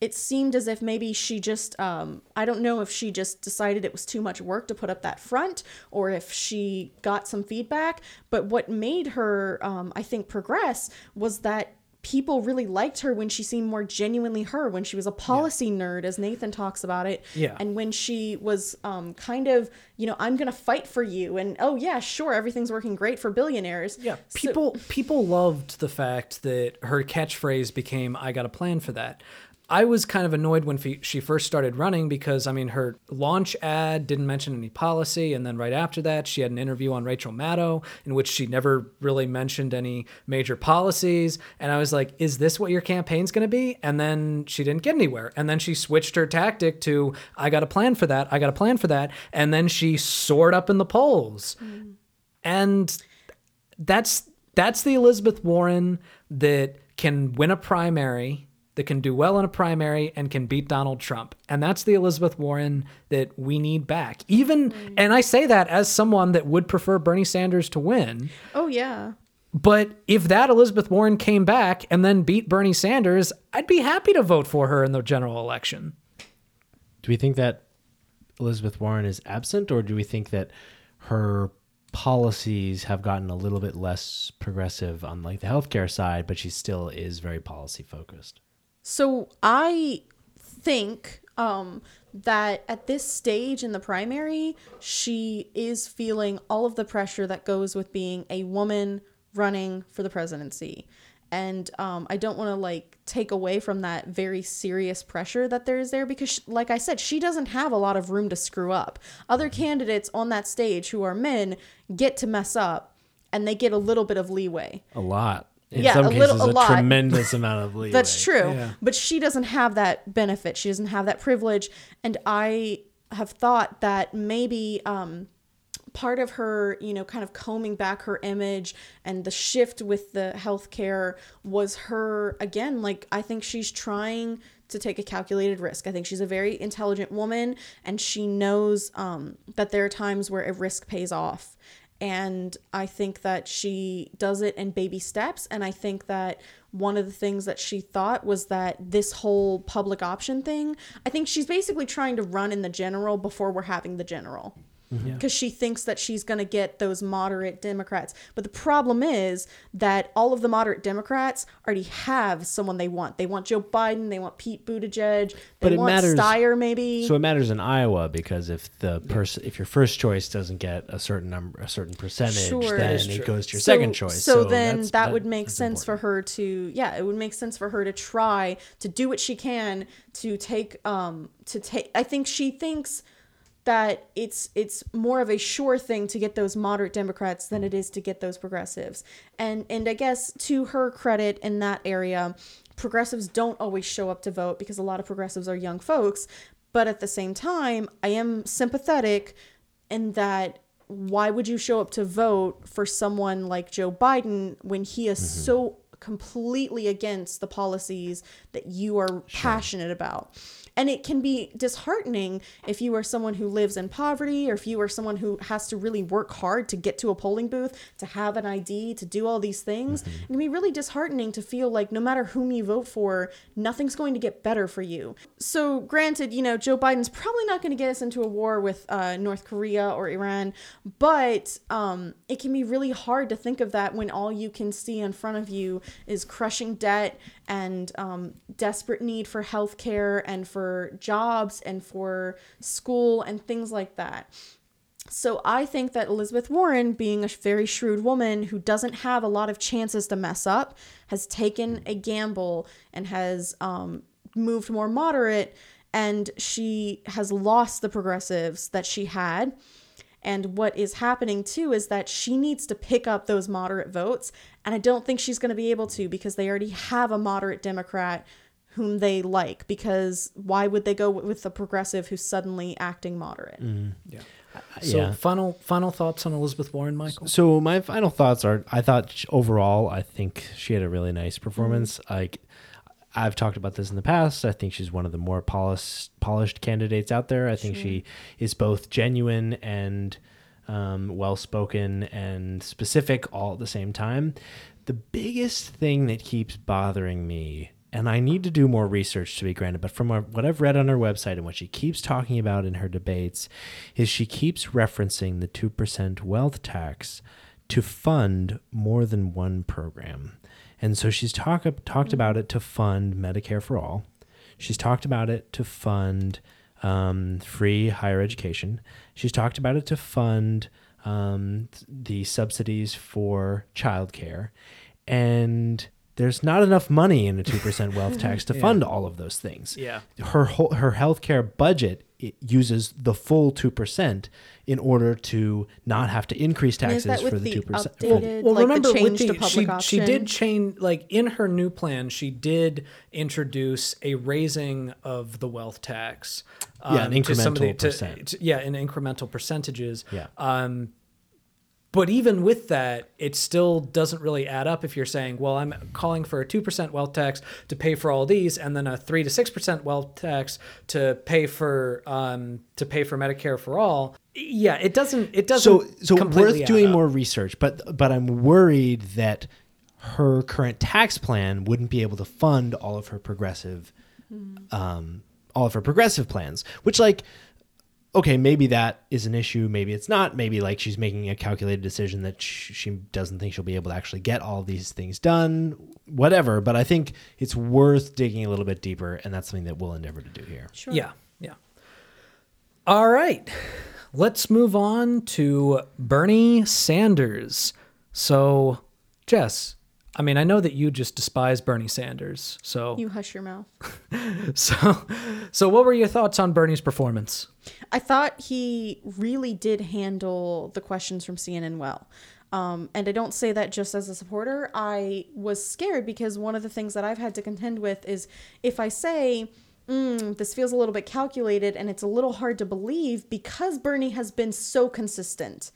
it seemed as if maybe she just um, i don't know if she just decided it was too much work to put up that front or if she got some feedback but what made her um, i think progress was that people really liked her when she seemed more genuinely her when she was a policy nerd as nathan talks about it Yeah. and when she was um, kind of you know i'm gonna fight for you and oh yeah sure everything's working great for billionaires Yeah, So- people people loved the fact that her catchphrase became "I got a plan for that." I was kind of annoyed when she first started running because I mean her launch ad didn't mention any policy, and then right after that she had an interview on Rachel Maddow in which she never really mentioned any major policies, and I was like, "Is this what your campaign's going to be?" And then she didn't get anywhere, and then she switched her tactic to, "I got a plan for that, I got a plan for that," and then she soared up in the polls, mm. and that's that's the Elizabeth Warren that can win a primary, that can do well in a primary and can beat Donald Trump. And that's the Elizabeth Warren that we need back. Even mm. and I say that as someone that would prefer Bernie Sanders to win, Oh yeah. but if that Elizabeth Warren came back and then beat Bernie Sanders, I'd be happy to vote for her in the general election. Do we think that Elizabeth Warren is absent, or do we think that her policies have gotten a little bit less progressive on like the healthcare side, but she still is very policy focused? So I think um, that at this stage in the primary, she is feeling all of the pressure that goes with being a woman running for the presidency. And um, I don't want to like take away from that very serious pressure that there is there because, sh like I said, she doesn't have a lot of room to screw up. Other candidates on that stage who are men get to mess up and they get a little bit of leeway. A lot. In Yeah, some a cases, little- a a, lot. tremendous (laughs) amount of leeway. That's true. Yeah. But she doesn't have that benefit. She doesn't have that privilege. And I have thought that maybe um, part of her, you know, kind of combing back her image and the shift with the healthcare was her, again, like, I think she's trying to take a calculated risk. I think she's a very intelligent woman and she knows um, that there are times where a risk pays off and I think that she does it in baby steps. And I think that one of the things that she thought was that this whole public option thing, I think she's basically trying to run in the general before we're having the general. Because she thinks that she's going to get those moderate Democrats. But the problem is that all of the moderate Democrats already have someone they want. They want Joe Biden. They want Pete Buttigieg. They But it want matters- Steyer, maybe. So it matters in Iowa because if the person, if your first choice doesn't get a certain number, a certain percentage, Sure. then it true. goes to your So- second choice. So, then that's- that, would make sense important. for her to yeah, it would make sense for her to try to do what she can to take um to take I think she thinks that it's it's more of a sure thing to get those moderate Democrats than it is to get those progressives. And and I guess to her credit in that area, progressives don't always show up to vote because a lot of progressives are young folks, but at the same time, I am sympathetic in that why would you show up to vote for someone like Joe Biden when he is mm-hmm. so completely against the policies that you are passionate about? And it can be disheartening if you are someone who lives in poverty or if you are someone who has to really work hard to get to a polling booth, to have an ID, to do all these things. It can be really disheartening to feel like no matter whom you vote for, nothing's going to get better for you. So, granted, you know, Joe Biden's probably not going to get us into a war with uh, North Korea or Iran, but um, it can be really hard to think of that when all you can see in front of you is crushing debt and um, desperate need for healthcare and for jobs and for school and things like that. So I think that Elizabeth Warren, being a very shrewd woman who doesn't have a lot of chances to mess up, has taken a gamble and has um, moved more moderate, and she has lost the progressives that she had. And what is happening too is that she needs to pick up those moderate votes. And I don't think she's going to be able to because they already have a moderate Democrat whom they like. Because why would they go with the progressive who's suddenly acting moderate? Mm-hmm. Uh, so Yeah. So final final thoughts on Elizabeth Warren, Michael? So my final thoughts are: I thought overall, I think she had a really nice performance. Mm-hmm. Like I've talked about this in the past. I think she's one of the more polished polished candidates out there. I think she is both genuine and um, well spoken and specific all at the same time. The biggest thing that keeps bothering me. And I need to do more research to be granted, but from what I've read on her website and what she keeps talking about in her debates, is she keeps referencing the 2% wealth tax to fund more than one program. And so she's talk, talked about it to fund Medicare for all. She's talked about it to fund um, free higher education. She's talked about it to fund um, the subsidies for childcare. And there's not enough money in a 2% wealth tax to (laughs) fund all of those things. Yeah. Her whole, her healthcare budget it uses the full 2% in order to not have to increase And is taxes that for with the the 2%. for- updated, well, like remember the change with to the, public she, option? she did change like in her new plan she did introduce a raising of the wealth tax Yeah, an um, to of the- incremental to- percent. to- yeah in incremental percentages Yeah. um but even with that it still doesn't really add up if you're saying well i'm calling for a 2% wealth tax to pay for all these and then a 3 to 6% wealth tax to pay for um to pay for medicare for all yeah it doesn't it doesn't so so completely worth doing up. more research but but i'm worried that her current tax plan wouldn't be able to fund all of her progressive um all of her progressive plans which like okay maybe that is an issue maybe it's not maybe like she's making a calculated decision that she doesn't think she'll be able to actually get all these things done whatever but i think it's worth digging a little bit deeper and that's something that we'll endeavor to do here Sure. Yeah, yeah. All right. Let's move on to Bernie Sanders. So, Jess, I mean, I know that you just despise Bernie Sanders. So, You hush your mouth. (laughs) so, so what were your thoughts on Bernie's performance? I thought he really did handle the questions from CNN well. Um, and I don't say that just as a supporter. I was scared because one of the things that I've had to contend with is if I say, mm, this feels a little bit calculated and it's a little hard to believe because Bernie has been so consistent.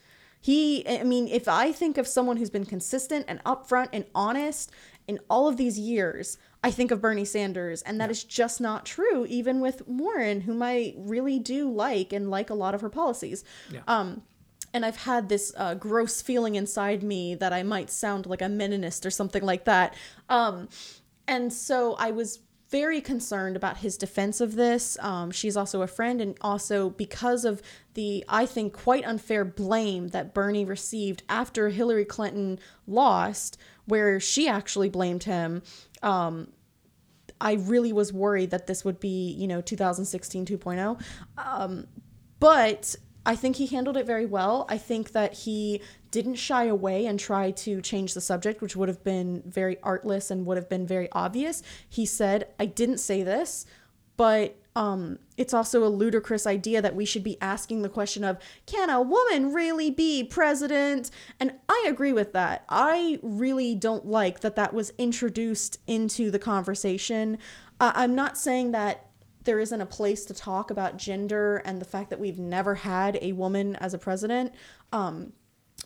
He, I mean, if I think of someone who's been consistent and upfront and honest in all of these years, I think of Bernie Sanders. And that is just not true, even with Warren, whom I really do like and like a lot of her policies. Yeah. Um, and I've had this uh, gross feeling inside me that I might sound like a Meninist or something like that. Um, and so I was very concerned about his defense of this. Um, she's also a friend, and also because of the, I think, quite unfair blame that Bernie received after Hillary Clinton lost, where she actually blamed him. Um, I really was worried that this would be, you know, 2016 2.0. Um, but I think he handled it very well. I think that he didn't shy away and try to change the subject, which would have been very artless and would have been very obvious. He said, I didn't say this, but um, it's also a ludicrous idea that we should be asking the question of, can a woman really be president? And I agree with that. I really don't like that that was introduced into the conversation. Uh, I'm not saying that there isn't a place to talk about gender and the fact that we've never had a woman as a president. Um,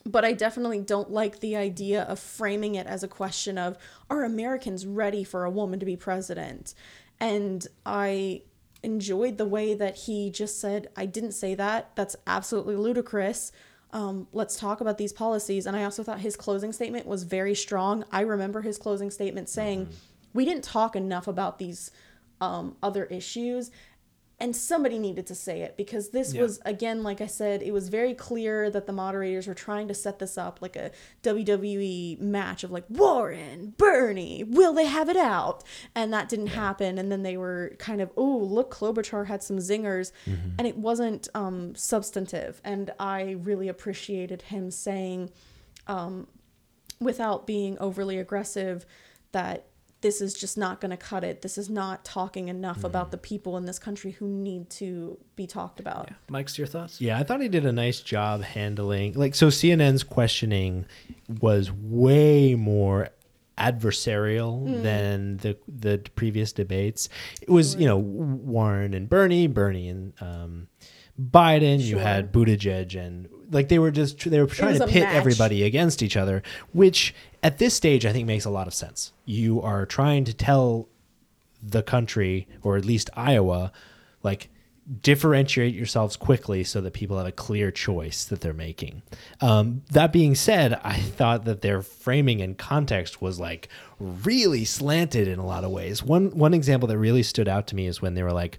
but I definitely don't like the idea of framing it as a question of are Americans ready for a woman to be president? And I enjoyed the way that he just said, I didn't say that. That's absolutely ludicrous. Um, let's talk about these policies. And I also thought his closing statement was very strong. I remember his closing statement saying, We didn't talk enough about these um, other issues. And somebody needed to say it because this Yeah. was, again, like I said, it was very clear that the moderators were trying to set this up like a WWE match of like Warren, Bernie, will they have it out? And that didn't happen. And then they were kind of, oh, look, Klobuchar had some zingers. And it wasn't um, substantive. And I really appreciated him saying, um, without being overly aggressive, that this is just not going to cut it. This is not talking enough about the people in this country who need to be talked about. Mike's your thoughts? Yeah, I thought he did a nice job handling like so CNN's questioning was way more adversarial than the the previous debates. It was, you know, Warren and Bernie, Bernie and um Biden, you had Buttigieg and like they were just they were trying to pit match. everybody against each other, which at this stage I think makes a lot of sense. You are trying to tell the country or at least Iowa like differentiate yourselves quickly so that people have a clear choice that they're making. Um, that being said, I thought that their framing and context was like really slanted in a lot of ways. One one example that really stood out to me is when they were like,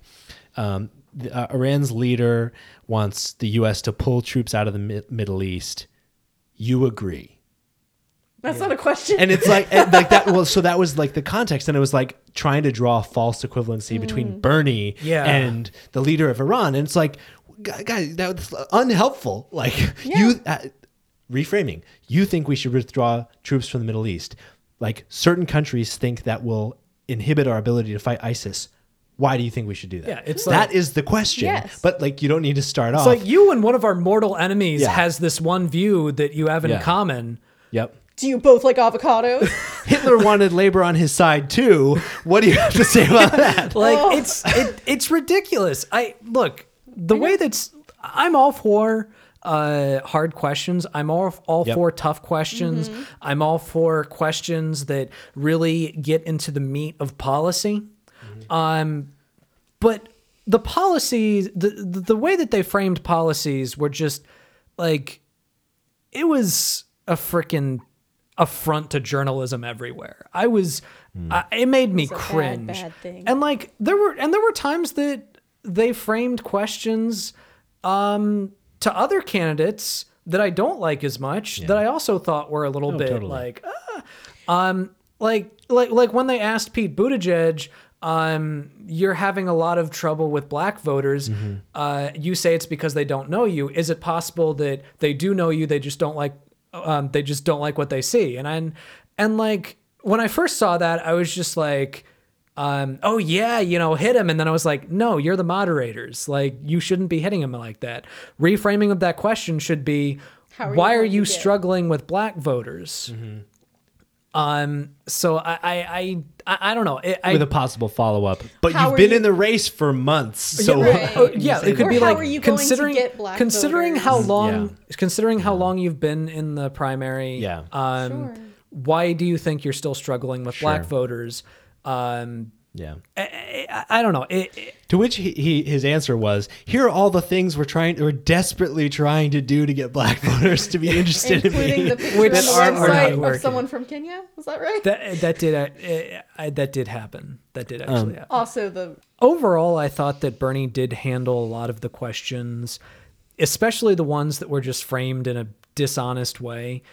um, uh, Iran's leader wants the U.S. to pull troops out of the Mi- Middle East. You agree? That's not a question. and it's like and like that well so that was like the context and it was like trying to draw a false equivalency Mm. between bernie Yeah. and the leader of iran and it's like guys that was unhelpful like you uh, reframing you think we should withdraw troops from the middle east like certain countries think that will inhibit our ability to fight ISIS. Why do you think we should do that? Yeah, it's that like- is the question. Yes. But like you don't need to start off. It's like you and one of our mortal enemies Yeah. has this one view that you have in Yeah. common. yep. Do you both like avocados? (laughs) Hitler wanted labor on his side too. What do you have to say about that? (laughs) Like Oh. it's it, it's ridiculous. I look the way that's I'm all for uh, hard questions. I'm all all Yep. for tough questions. I'm all for questions that really get into the meat of policy. Um, but the policies, the, the the way that they framed policies were just like it was a freaking affront to journalism everywhere. I was, I, it made me a bad, cringe. bad thing. And like there were, and there were times that they framed questions um, to other candidates that I don't like as much that I also thought were a little bit totally. like, ah. um, like like like when they asked Pete Buttigieg. Um, you're having a lot of trouble with black voters. Uh, you say it's because they don't know you. Is it possible that they do know you? They just don't like um, they just don't like what they see. And I, and like when I first saw that, I was just like, um, oh yeah, you know, hit him. And then I was like, no, you're the moderators. Like you shouldn't be hitting him like that. Reframing of that question should be, How are you why are you struggling with black voters? Um, so I, I, I, I, I don't know. It, I, With a possible follow up. But How you've are been you- in the race for months. So Right. (laughs) Oh, yeah, it could Or be how like are you going to considering get black considering voters? how long Yeah. considering how long you've been in the primary. Yeah. Um, Sure. Why do you think you're still struggling with black Sure. voters? Um, yeah. I, I, I don't know. It, it- To which he, he his answer was, "Here are all the things we're trying, we're desperately trying to do to get black (laughs) voters to be interested in Including me." the picture Which on the aren't- are website of working. someone from Kenya. Was that right? that that did uh, I, that did happen. That did Um, actually happen. also, the overall, I thought that Bernie did handle a lot of the questions, especially the ones that were just framed in a dishonest way,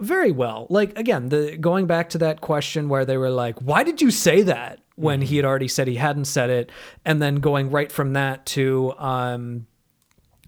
very well. Like again, the going back to that question where they were like, "Why did you say that?" when he had already said he hadn't said it, and then going right from that to um,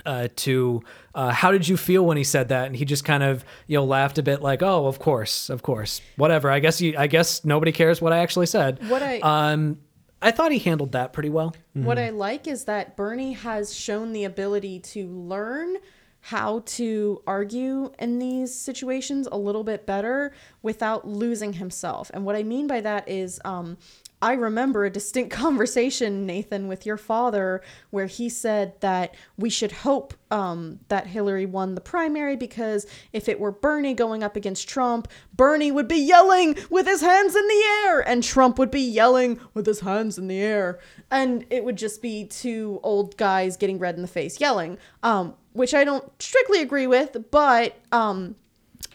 uh, to uh, how did you feel when he said that? And he just kind of you know laughed a bit, like, "Oh, of course, of course, whatever. I guess you, I guess nobody cares what I actually said." What I- um, I thought he handled that pretty well. What I like is that Bernie has shown the ability to learn how to argue in these situations a little bit better without losing himself. And what I mean by that is, um, I remember a distinct (laughs) conversation, Nathan, with your father, where he said that we should hope um, that Hillary won the primary because if it were Bernie going up against Trump, Bernie would be yelling with his hands in the air, and Trump would be yelling with his hands in the air, and it would just be two old guys getting red in the face yelling, um, which I don't strictly agree with, but um,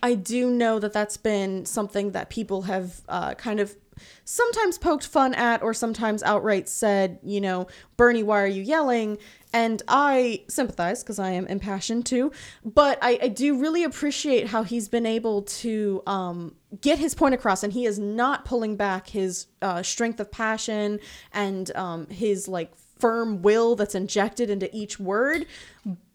I do know that that's been something that people have uh, kind of sometimes poked fun at or sometimes outright said, you know, Bernie, why are you yelling? And I sympathize because I am impassioned too. But I, I do really appreciate how he's been able to um, get his point across and he is not pulling back his uh, strength of passion and um, his like firm will that's injected into each word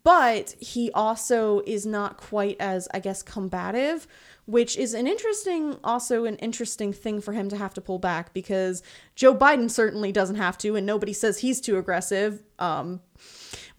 but he also is not quite as i guess combative which is an interesting also an interesting thing for him to have to pull back because joe biden certainly doesn't have to and nobody says he's too aggressive um,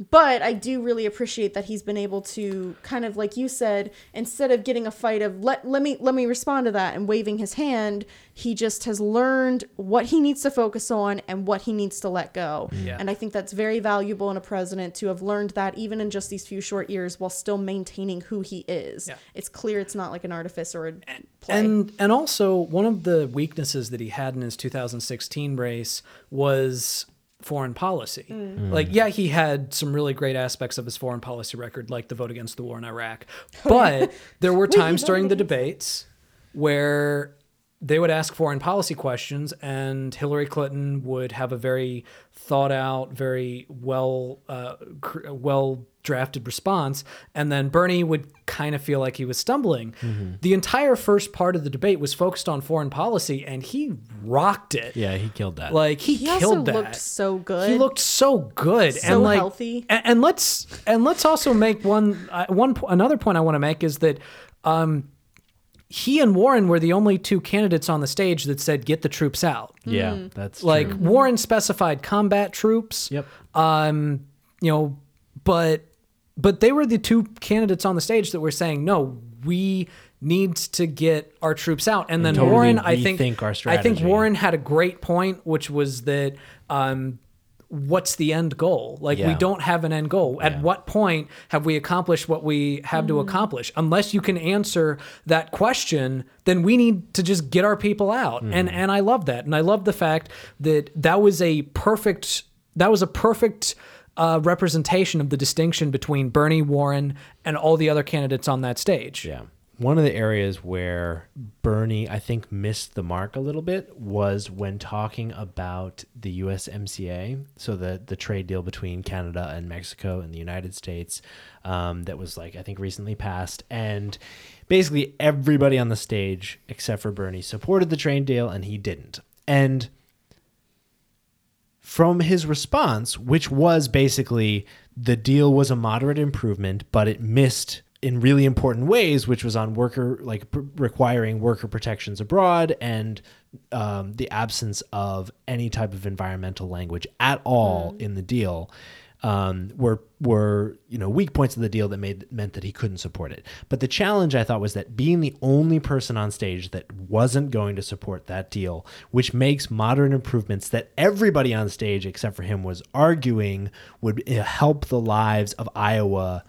but i do really appreciate that he's been able to kind of like you said instead of getting a fight of let, let me let me respond to that and waving his hand he just has learned what he needs to focus on and what he needs to let go Yeah. and i think that's very valuable in a president to have learned that even in just these few short years while still maintaining who he is Yeah. it's clear it's not like an artifice or a play And and also one of the weaknesses that he had in his 2016 race was foreign policy. Like yeah, he had some really great aspects of his foreign policy record like the vote against the war in Iraq. (laughs) But there were (laughs) times voted during the debates where they would ask foreign policy questions and Hillary Clinton would have a very thought out, very well uh, cr- well drafted response and then Bernie would kind of feel like he was stumbling. The entire first part of the debate was focused on foreign policy and he rocked it. Yeah, he killed that. Like he, he killed also that. looked so good He looked so good So and like healthy. And, and let's and let's also make one uh, one another point I want to make is that um he and Warren were the only two candidates on the stage that said get the troops out. Yeah, that's Like true. Warren specified combat troops. Yep. Um, you know, but but they were the two candidates on the stage that were saying no, we need to get our troops out. And then totally Warren, I think, rethink our I think. Warren had a great point, which was that um, what's the end goal? Like we don't have an end goal. At Yeah. what point have we accomplished what we have to accomplish? Unless you can answer that question, then we need to just get our people out. Mm-hmm. And and I love that. And I love the fact that that was a perfect that was a perfect uh, representation of the distinction between Bernie Warren and all the other candidates on that stage. Yeah. One of the areas where Bernie, I think, missed the mark a little bit was when talking about the USMCA, so the the trade deal between Canada and Mexico and the United States, um, that was like I think recently passed, and basically everybody on the stage except for Bernie supported the trade deal, and he didn't. And from his response, which was basically the deal was a moderate improvement, but it missed in really important ways, which was on worker like pr- requiring worker protections abroad and um, the absence of any type of environmental language at all in the deal. Um, were were you know weak points of the deal that made meant that he couldn't support it. But the challenge I thought was that being the only person on stage that wasn't going to support that deal, which makes modern improvements that everybody on stage except for him was arguing would uh, help the lives of Iowa,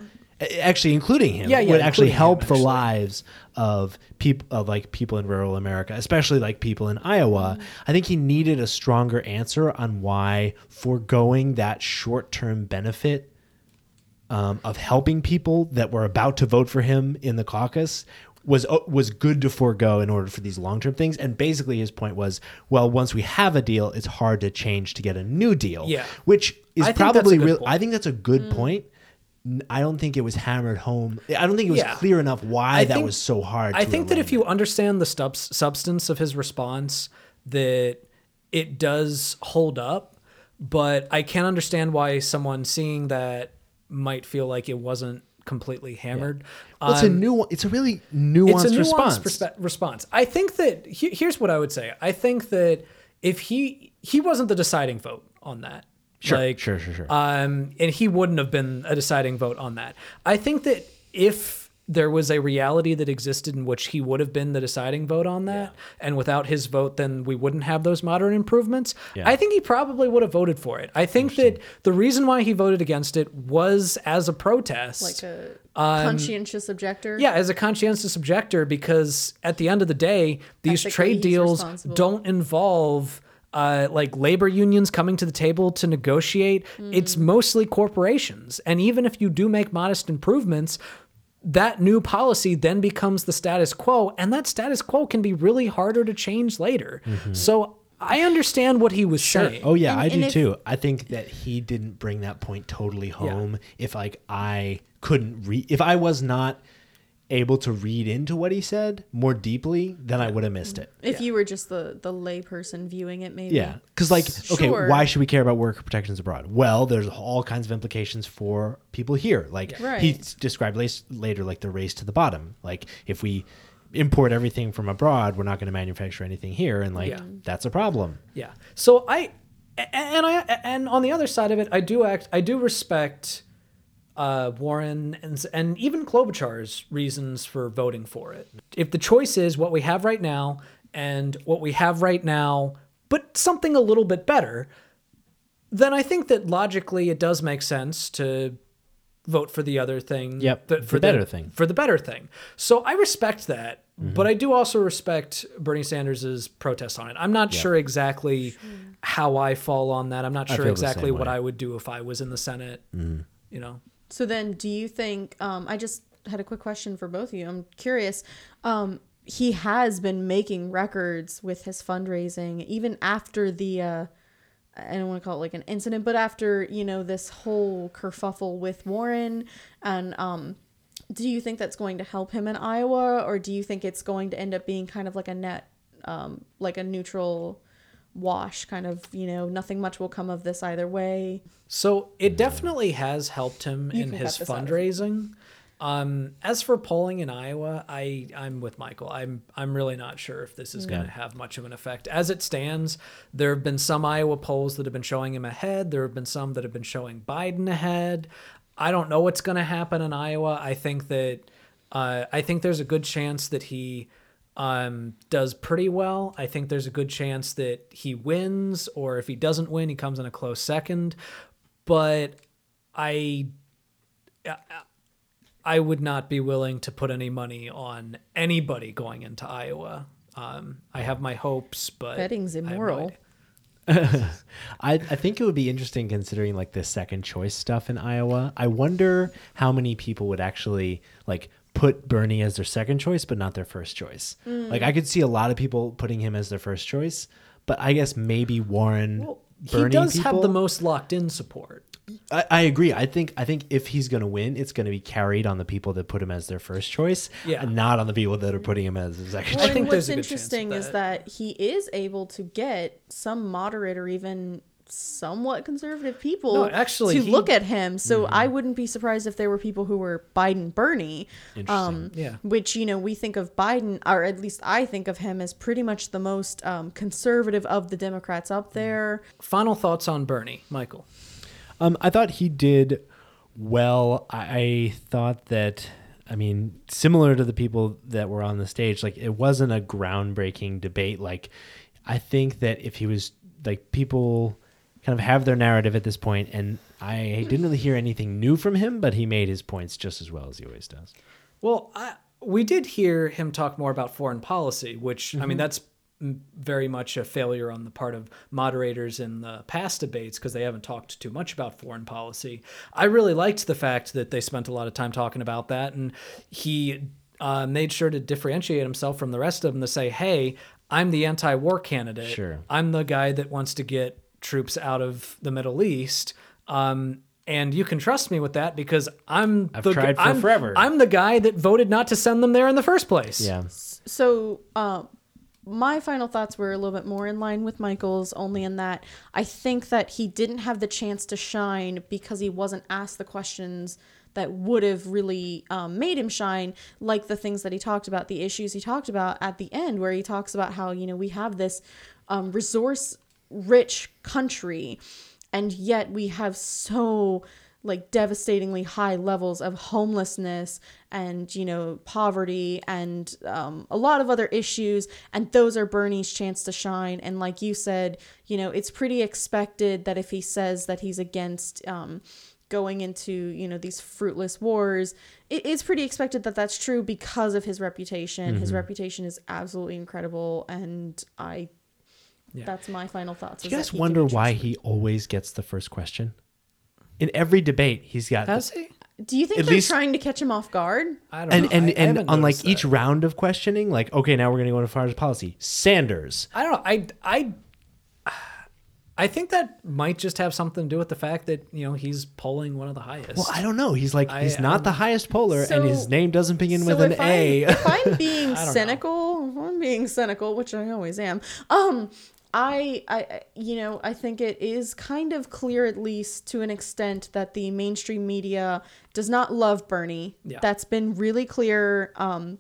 actually including him, Yeah, yeah, would actually including him, help the lives of people of like people in rural America, especially like people in Iowa. I think he needed a stronger answer on why foregoing that short-term benefit um, of helping people that were about to vote for him in the caucus was uh, was good to forego in order for these long term things. And basically, his point was, well, once we have a deal, it's hard to change to get a new deal. Yeah. which is I probably real. point. I think that's a good point. I don't think it was hammered home. I don't think it was Yeah. clear enough why I that think- was so hard. I think that if you understand the stubs, substance of his response, that it does hold up. But I can't understand why someone seeing that might feel like it wasn't completely hammered. well, it's a Um, new. It's a really nuanced, it's a nuanced response. perspe- response. I think that he- here's what I would say. I think that if he he wasn't the deciding vote on that. Sure, like, sure, sure, sure. Um, and he wouldn't have been a deciding vote on that. I think that if there was a reality that existed in which he would have been the deciding vote on that, and without his vote, then we wouldn't have those modern improvements. Yeah. I think he probably would have voted for it. I think that the reason why he voted against it was as a protest. like a Um, conscientious objector. Yeah, as a conscientious objector, because at the end of the day, these Ethically, trade deals don't involve uh, like labor unions coming to the table to negotiate. It's Mm. mostly corporations. And even if you do make modest improvements, that new policy then becomes the status quo. And that status quo can be really harder to change later. So I understand what he was saying. Oh yeah, And- I and do if- too. I think that he didn't bring that point totally home. If like I couldn't read, if I was not able to read into what he said more deeply, then I would have missed it. If you were just the the layperson viewing it, maybe. Yeah, because like, okay, Sure. why should we care about worker protections abroad? Well, there's all kinds of implications for people here. Like he Right. s- described las- later, like the race to the bottom. Like if we import everything from abroad, we're not going to manufacture anything here, and like Yeah. that's a problem. Yeah. So I, and I and on the other side of it, I do act I do respect uh, Warren and and even Klobuchar's reasons for voting for it. If the choice is what we have right now and what we have right now, but something a little bit better, then I think that logically it does make sense to vote for the other thing. Yep, the- the better thing. For the better thing. So I respect that, Mm-hmm. but I do also respect Bernie Sanders' protest on it. I'm not sure exactly how I fall on that. I'm not I sure exactly what. I would do if I was in the Senate. Mm-hmm. You know. So then, do you think? Um, I just had a quick question for both of you. I'm curious. Um, he has been making records with his fundraising, even after the. Uh, I don't want to call it like an incident, but after you know this whole kerfuffle with Warren, and um, do you think that's going to help him in Iowa, or do you think it's going to end up being kind of like a net, um, like a neutral wash, kind of you know nothing much will come of this either way? So it definitely has helped him in his cut this out if- fundraising. Um, as for polling in Iowa, I I'm with Michael. I'm I'm really not sure if this is going to have much of an effect. As it stands, there have been some Iowa polls that have been showing him ahead. There have been some that have been showing Biden ahead. I don't know what's going to happen in Iowa. I think that uh, I think there's a good chance that he um, does pretty well. I think there's a good chance that he wins, or if he doesn't win, he comes in a close second. But I I would not be willing to put any money on anybody going into Iowa. Um, I have my hopes, but Betting's I have no immoral. (laughs) I, I think it would be interesting considering like the second choice stuff in Iowa. I wonder how many people would actually like put Bernie as their second choice, but not their first choice. Mm. Like I could see a lot of people putting him as their first choice, but I guess maybe Warren. Well, he Bernie does have the most locked in support. I, I agree. I think I think if he's going to win, it's going to be carried on the people that put him as their first choice, Yeah. and not on the people that are putting him as their second Well, I think what's a good chance of interesting is that. that he is able to get some moderate or even somewhat conservative people No, actually, to he- look at him. So I wouldn't be surprised if there were people who were Biden Bernie. Um, Yeah. Which, you know, we think of Biden, or at least I think of him as pretty much the most um, conservative of the Democrats up there. Final thoughts on Bernie, Michael. Um, I thought he did well. I, I thought that, I mean, similar to the people that were on the stage, like it wasn't a groundbreaking debate. Like, I think that if he was like people kind of have their narrative at this point, and I didn't really hear anything new from him, but he made his points just as well as he always does. Well, I, we did hear him talk more about foreign policy, which I mean that's very much a failure on the part of moderators in the past debates because they haven't talked too much about foreign policy. I really liked the fact that they spent a lot of time talking about that, and he uh, made sure to differentiate himself from the rest of them to say, "Hey, I'm the anti-war candidate. Sure. I'm the guy that wants to get troops out of the Middle East." Um, and you can trust me with that because I'm I've the, tried for I'm, forever. I'm the guy that voted not to send them there in the first place. Yeah. So, uh, my final thoughts were a little bit more in line with Michael's, only in that I think that he didn't have the chance to shine because he wasn't asked the questions that would have really um, made him shine, like the things that he talked about, the issues he talked about at the end, where he talks about how, you know, we have this um, resource rich country, and yet we have so like devastatingly high levels of homelessness and you know poverty and um, a lot of other issues and those are bernie's chance to shine. And like you said you know it's pretty expected that if he says that he's against um, going into you know these fruitless wars it, it's pretty expected that that's true because of his reputation. His reputation is absolutely incredible and i Yeah. that's my final thoughts Do you guys wonder why he always gets the first question? In every debate, he's got Has he? do you think at they're least- trying to catch him off guard I don't and know. and, I- I and haven't on like noticed each that. round of questioning, like okay, now we're gonna go into foreign policy. Sanders, I don't know. I I I think that might just have something to do with the fact that you know he's polling one of the highest. well, I don't know. He's like I- he's not don't- the highest poller, So- and his name doesn't begin with an if A. I'm, if I'm (laughs) being don't know. cynical, if I'm being cynical, which I always am. Um, I, I, you know, I think it is kind of clear, at least to an extent, that the mainstream media does not love Bernie. Yeah. That's been really clear. Um,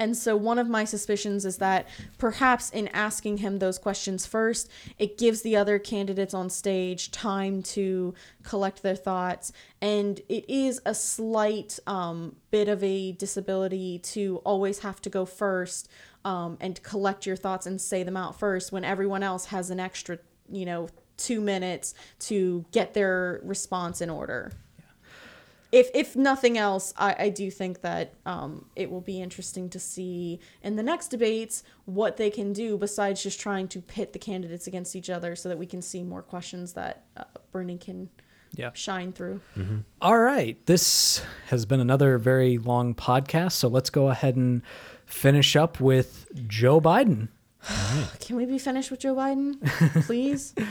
and so one of my suspicions is that perhaps in asking him those questions first, it gives the other candidates on stage time to collect their thoughts. And it is a slight um, bit of a disability to always have to go first um, and collect your thoughts and say them out first when everyone else has an extra, you know, two minutes to get their response in order if if nothing else, I, I do think that um, it will be interesting to see in the next debates what they can do besides just trying to pit the candidates against each other, so that we can see more questions that uh, Bernie can Yeah. shine through. All right. This has been another very long podcast, so let's go ahead and finish up with Joe Biden. (sighs) Can we be finished with Joe Biden, please? (laughs)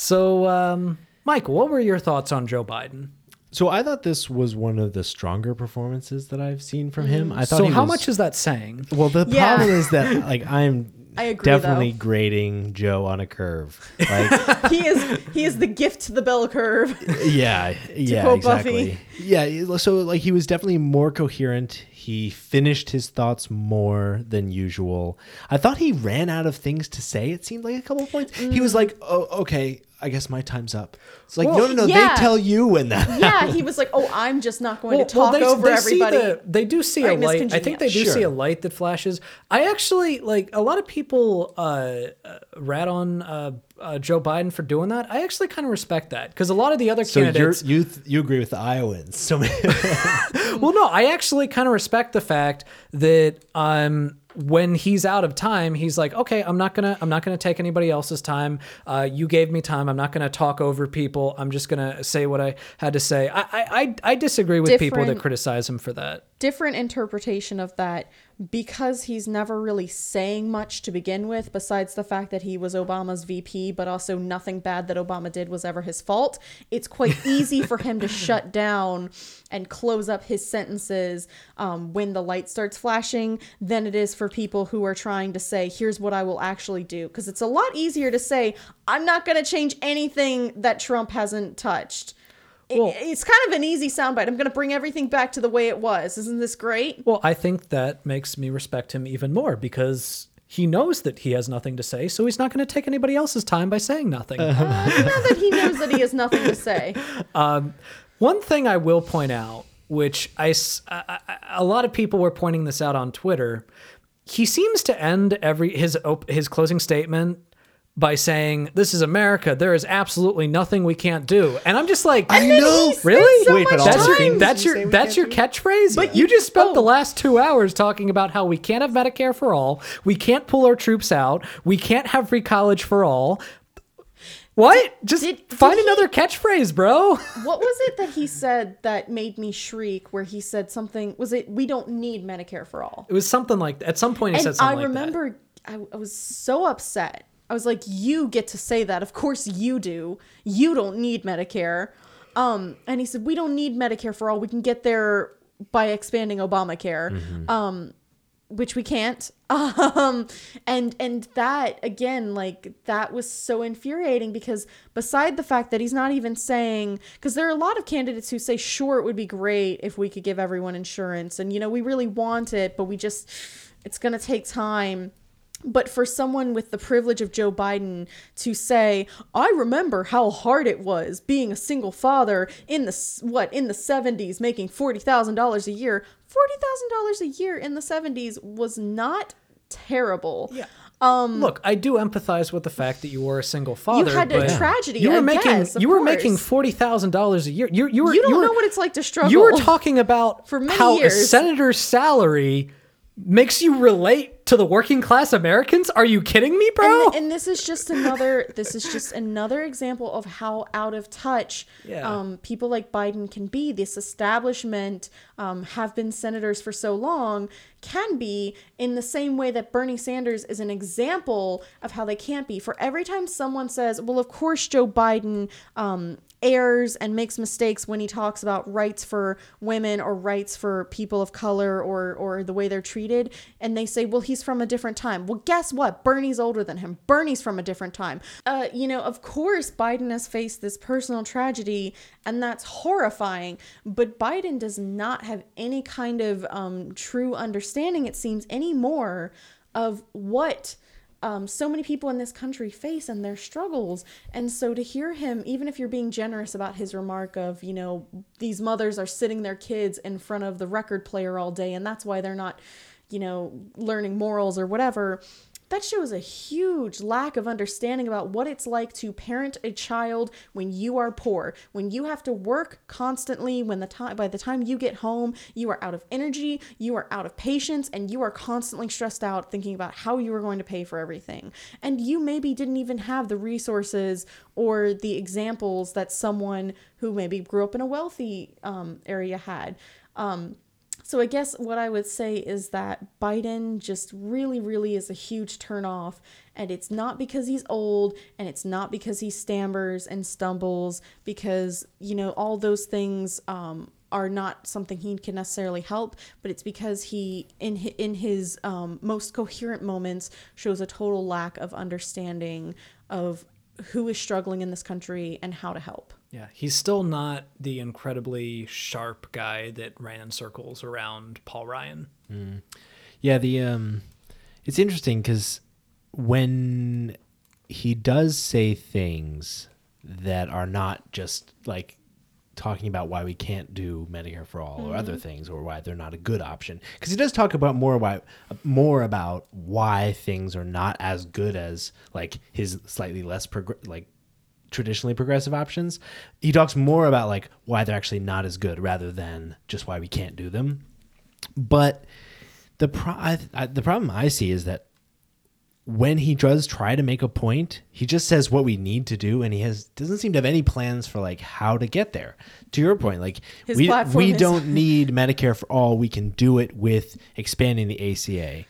So, um, Michael, what were your thoughts on Joe Biden? so I thought this was one of the stronger performances that I've seen from him. I thought So, how was- much is that saying? Well, the Yeah. problem is that (laughs) like I'm I agree, definitely though. grading Joe on a curve. (laughs) Like, he is he is the gift to the bell curve. yeah, yeah, exactly. Buffy. Yeah, so like he was definitely more coherent. He finished his thoughts more than usual. I thought he ran out of things to say. It seemed like a couple of points. He was like, "Oh, okay, I guess my time's up." It's like, Well, no, no, no. yeah. They tell you when that. yeah, he was like, "Oh, I'm just not going to talk over see everybody." the- they do see Right, a light. I think they do Congeniality. see a light that flashes. I actually like a lot of people uh, uh, rat on uh, uh, Joe Biden for doing that. I actually kind of respect that because a lot of the other So you're, candidates. you th- you agree with the Iowans? So (laughs) (laughs) well, no, I actually kind of respect the fact that um, when he's out of time, he's like, okay, I'm not gonna, I'm not gonna take anybody else's time. Uh, you gave me time. I'm not gonna talk over people. I'm just gonna say what I had to say. I, I, I, I disagree with people that criticize him for that. different interpretation of that because he's never really saying much to begin with besides the fact that he was Obama's VP but also nothing bad that Obama did was ever his fault it's quite (laughs) easy for him to shut down and close up his sentences um, when the light starts flashing than it is for people who are trying to say here's what I will actually do. Because it's a lot easier to say I'm not going to change anything that Trump hasn't touched Well- it's kind of an easy soundbite. I'm going to bring everything back to the way it was. Isn't this great? Well, I think that makes me respect him even more because he knows that he has nothing to say, so he's not going to take anybody else's time by saying nothing. Uh-huh. (laughs) I don't that he knows that he has nothing to say. (laughs) Um, one thing I will point out, which I, s- I- I- a lot of people were pointing this out on Twitter, he seems to end every his op- his closing statement by saying, "This is America. There is absolutely nothing we can't do." And I'm just like, I know. Really? so Wait, but much that's your that's your that's your catchphrase. But you you- just spent the oh. last two hours talking about how we can't have Medicare for all, we can't pull our troops out, we can't have free college for all. What? just did- did find he- another catchphrase, bro. (laughs) What was it that he said that made me shriek? Where he said something? Was it we don't need Medicare for all? It was something like at some point he And said something I like that. remember I, I was so upset. I was like, "You get to say that. Of course you do. You don't need Medicare." Um, and he said, "We don't need Medicare for all. We can get there by expanding Obamacare." Mm-hmm. Um, which we can't (laughs) um and and that again like that was so infuriating because beside the fact that he's not even saying because there are a lot of candidates who say sure it would be great if we could give everyone insurance and you know we really want it but we just it's going to take time but for someone with the privilege of Joe Biden to say, "I remember how hard it was being a single father in the what in the 70s making $40,000 a year. $40,000 a year in the 70s was not terrible." Yeah. Um, Look, I do empathize with the fact that you were a single father. You had a tragedy, You were I making guess, you were making forty thousand dollars a year. You you were You don't were- know what it's like to struggle. You were talking about (laughs) for many how a senator's salary makes you relate to the working class Americans. Are you kidding me, bro? and, and this is just another this is just another example of how out of touch Yeah. um, people like biden can be this establishment um, have been senators for so long can be in the same way that bernie sanders is an example of how they can't be for every time someone says well of course joe biden um, errs and makes mistakes when he talks about rights for women or rights for people of color or or the way they're treated. And they say well he's from a different time. Well guess what? Bernie's older than him. Bernie's from a different time. Uh you know of course biden has faced this personal tragedy and that's horrifying. But biden does not have any kind of um true understanding it seems anymore of what um, so many people in this country face and their struggles. And so to hear him, even if you're being generous about his remark of, you know, these mothers are sitting their kids in front of the record player all day and that's why they're not, you know, learning morals or whatever. That shows a huge lack of understanding about what it's like to parent a child when you are poor, when you have to work constantly, when the time by the time you get home, you are out of energy, you are out of patience, and you are constantly stressed out thinking about how you are going to pay for everything. And you maybe didn't even have the resources or the examples that someone who maybe grew up in a wealthy um, area had. Um, so I guess what I would say is that Biden just really, really is a huge turnoff, and it's not because he's old, and it's not because he stammers and stumbles, because you know all those things um, are not something he can necessarily help, but it's because he in hi- in his um, most coherent moments shows a total lack of understanding of who is struggling in this country and how to help. Yeah, he's still not the incredibly sharp guy that ran in circles around Paul Ryan. Yeah, the um, it's interesting because when he does say things that are not just like talking about why we can't do Medicare for all or other things or why they're not a good option because he does talk about more about more about why things are not as good as like his slightly less progr- like traditionally progressive options he talks more about like why they're actually not as good rather than just why we can't do them but the pro- I, I, the problem I see is that when he does try to make a point, he just says what we need to do, and he has doesn't seem to have any plans for like how to get there. To your point, like His we we is- don't need Medicare for all. We can do it with expanding the ACA.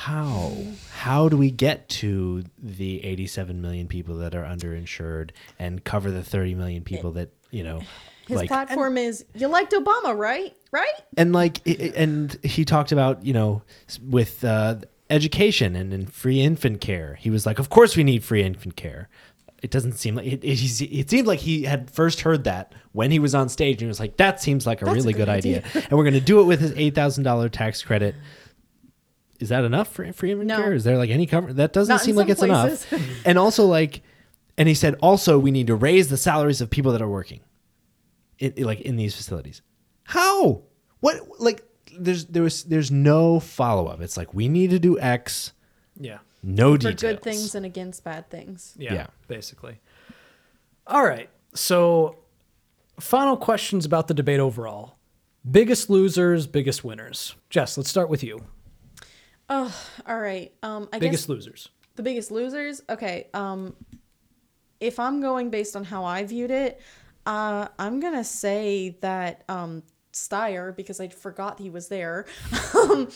How? How do we get to the 87 million people that are underinsured and cover the 30 million people that you know His like platform is you liked Obama, right? Right? and like and he talked about you know with uh, education and, and free infant care. He was like of course we need free infant care. It doesn't seem like it, it, it seemed like he had first heard that when he was on stage and he was like that seems like a That's a really good good idea, and we're going to do it with his $8000 tax credit is that enough for free infant No. care is there like any cover that doesn't Not seem like it's places. enough (laughs) and also like and he said also we need to raise the salaries of people that are working in, like in these facilities. How? What? Like there's there was there's no follow up. It's like we need to do X. Yeah. No For details. good things and against bad things. Yeah, Yeah. basically. All right. So, final questions about the debate overall. Biggest losers, biggest winners. Jess, let's start with you. Oh, all right. Um, I Biggest guess losers. the biggest losers. Okay. Um, if I'm going based on how I viewed it, uh, I'm gonna say that um, Steyer because I forgot he was there, (laughs) um,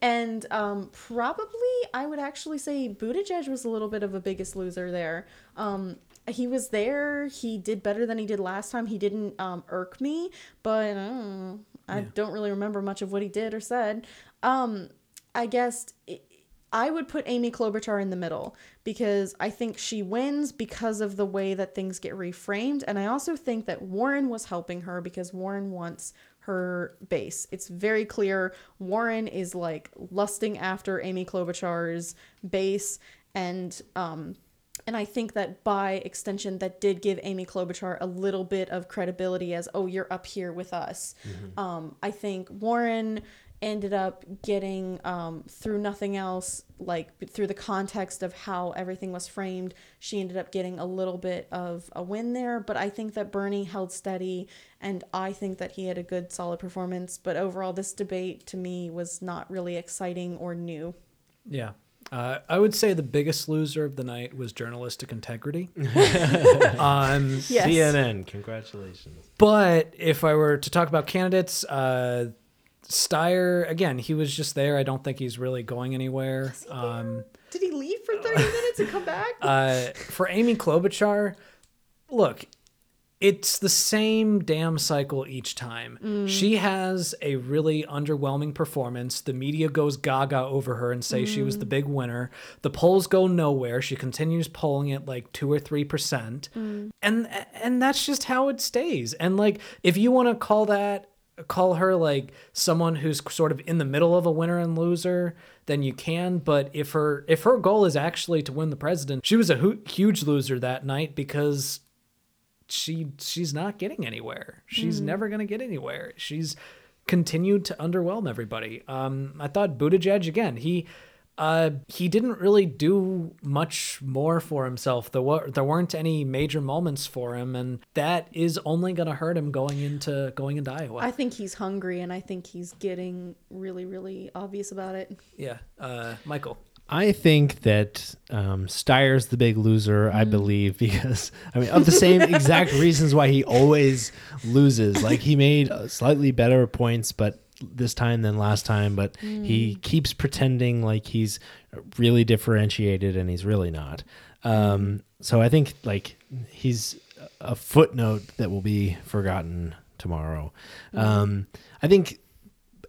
and um, probably I would actually say Buttigieg was a little bit of a biggest loser there. Um, he was there. He did better than he did last time. He didn't um, irk me, but uh, I don't really remember much of what he did or said. Um, I guess it, I would put Amy Klobuchar in the middle because I think she wins because of the way that things get reframed. And I also think that Warren was helping her because Warren wants her base. It's very clear Warren is like lusting after Amy Klobuchar's base and um and I think that by extension, that did give Amy Klobuchar a little bit of credibility as, oh, you're up here with us. Um, I think Warren ended up getting, um, through nothing else, like through the context of how everything was framed, she ended up getting a little bit of a win there. But I think that Bernie held steady, and I think that he had a good, solid performance. But overall, this debate to me was not really exciting or new. Yeah. Uh, I would say the biggest loser of the night was journalistic integrity. (laughs) um, Yes. CNN, congratulations. But if I were to talk about candidates, uh, Steyer, again, he was just there. I don't think he's really going anywhere. Um, Did he leave for 30 (laughs) minutes and come back? uh, for Amy Klobuchar, look, it's the same damn cycle each time. She has a really underwhelming performance. The media goes gaga over her and say she was the big winner. The polls go nowhere. She continues polling at like two or three percent, and and that's just how it stays. And like, if you want to call that call her like someone who's sort of in the middle of a winner and loser then you can. But if her if her goal is actually to win the president she was a hu- huge loser that night because she she's not getting anywhere. She's never going to get anywhere. She's continued to underwhelm everybody. Um i thought buttigieg again he uh he didn't really do much more for himself there were there weren't any major moments for him and that is only going to hurt him going into going into iowa I think he's hungry and I think he's getting really, really obvious about it. Yeah, uh, Michael. I think that um, Steyer's the big loser, I believe, (laughs) because I mean, of the same exact reasons why he always loses. Like he made uh, slightly better points, but this time than last time, but he keeps pretending like he's really differentiated, and he's really not. Um, so I think like he's a footnote that will be forgotten tomorrow. Um, I think,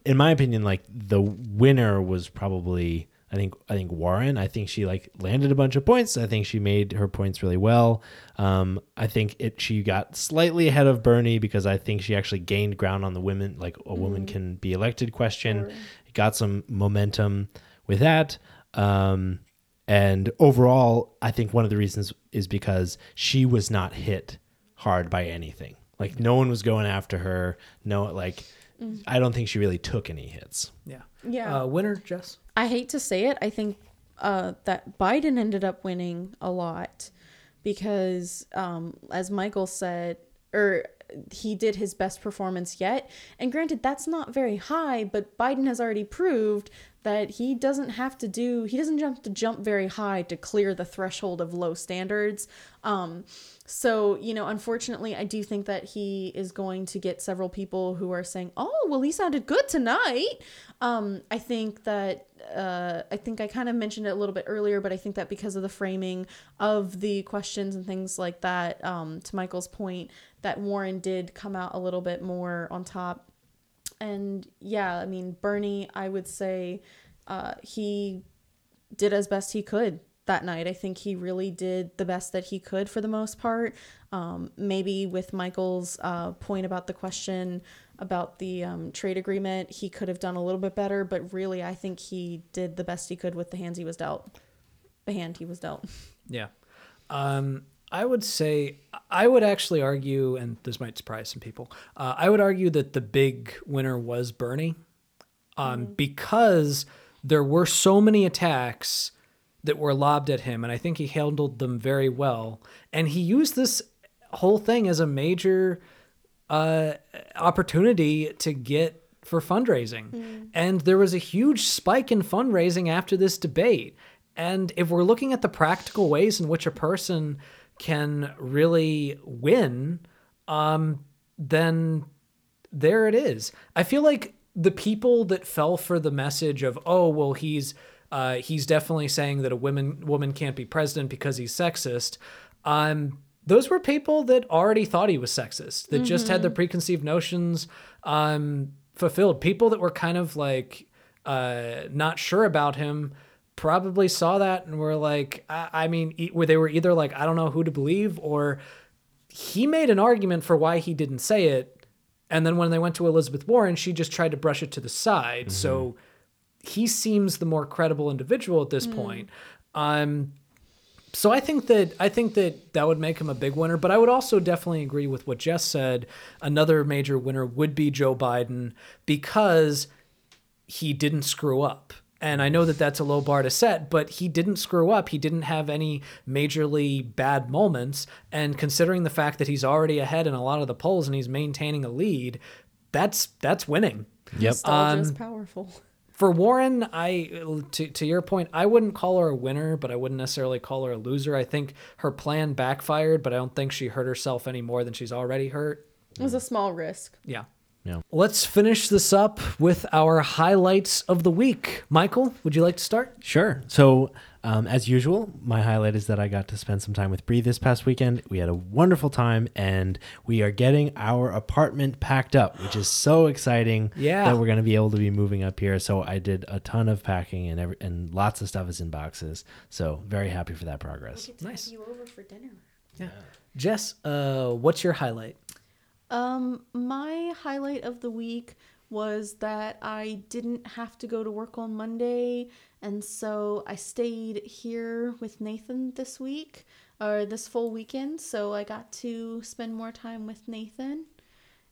in my opinion, like the winner was probably. I think I think Warren. I think she like landed a bunch of points. I think she made her points really well. Um, I think it she got slightly ahead of Bernie because I think she actually gained ground on the women like a woman can be elected question. Got some momentum with that. Um, and overall, I think one of the reasons is because she was not hit hard by anything. Like no one was going after her. No, like I don't think she really took any hits. Yeah. Yeah. Uh, winner, Jess. I hate to say it, I think uh, that Biden ended up winning a lot because, um, as Michael said, or he did his best performance yet. And granted, that's not very high, but Biden has already proved that he doesn't have to do, he doesn't have to jump very high to clear the threshold of low standards. Um, so, you know, unfortunately, I do think that he is going to get several people who are saying, oh, well, he sounded good tonight. Um, I think that, uh, I think I kind of mentioned it a little bit earlier, but I think that because of the framing of the questions and things like that, um, to Michael's point, that Warren did come out a little bit more on top. And yeah, I mean, Bernie, I would say uh, he did as best he could that night. I think he really did the best that he could for the most part. Um, maybe with Michael's uh, point about the question about the um, trade agreement, he could have done a little bit better, but really, I think he did the best he could with the hands he was dealt. The hand he was dealt. Yeah. Um, I would say, I would actually argue, and this might surprise some people, uh, I would argue that the big winner was Bernie um, because there were so many attacks that were lobbed at him, and I think he handled them very well. And he used this whole thing as a major uh, opportunity to get for fundraising. And there was a huge spike in fundraising after this debate. And if we're looking at the practical ways in which a person can really win, um, then there it is. I feel like the people that fell for the message of, oh, well, he's uh, he's definitely saying that a woman woman can't be president because he's sexist. Um, those were people that already thought he was sexist, that just had their preconceived notions um, fulfilled. People that were kind of like uh, not sure about him probably saw that and were like, I, I mean, e- where they were either like, I don't know who to believe, or he made an argument for why he didn't say it. And then when they went to Elizabeth Warren, she just tried to brush it to the side. So he seems the more credible individual at this point. Um, so I think that I think that that would make him a big winner. But I would also definitely agree with what Jess said. Another major winner would be Joe Biden because he didn't screw up. And I know that that's a low bar to set, but he didn't screw up. He didn't have any majorly bad moments. And considering the fact that he's already ahead in a lot of the polls and he's maintaining a lead, that's that's winning. Yep. Nostalgia is powerful. For Warren, I to to your point, I wouldn't call her a winner, but I wouldn't necessarily call her a loser. I think her plan backfired, but I don't think she hurt herself any more than she's already hurt. It was a small risk. Yeah. Yeah. Let's finish this up with our highlights of the week. Michael, would you like to start? Sure. So, um, as usual, my highlight is that I got to spend some time with Bree this past weekend. We had a wonderful time, and we are getting our apartment packed up, which is so exciting. Yeah. that we're going to be able to be moving up here. So I did a ton of packing, and every, and lots of stuff is in boxes. So very happy for that progress. Nice. You over for dinner. Yeah. Jess, uh, what's your highlight? Um, my highlight of the week was that I didn't have to go to work on Monday, and so I stayed here with Nathan this week or this full weekend. So I got to spend more time with Nathan,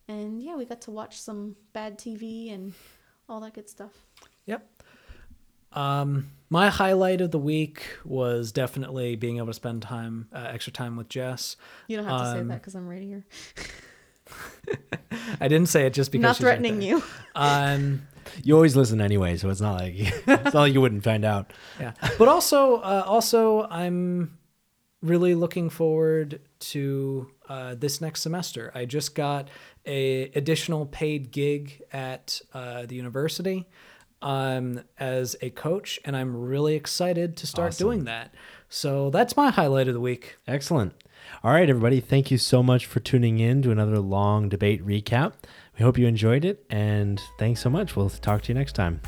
and yeah, we got to watch some bad TV and all that good stuff. Yep. Um, my highlight of the week was definitely being able to spend time, uh, extra time with Jess. You don't have to say Um, that because I'm right here. (laughs) I didn't say it just because Not she's right threatening there. you. Um, You always listen anyway, so it's not like (laughs) it's not like you wouldn't find out. yeah, but also, uh, also, I'm really looking forward to uh, this next semester. I just got a additional paid gig at uh, the university um, as a coach, and I'm really excited to start Awesome. doing that. So that's my highlight of the week. Excellent. All right, everybody. Thank you so much for tuning in to another long debate recap. We hope you enjoyed it, and thanks so much. We'll talk to you next time.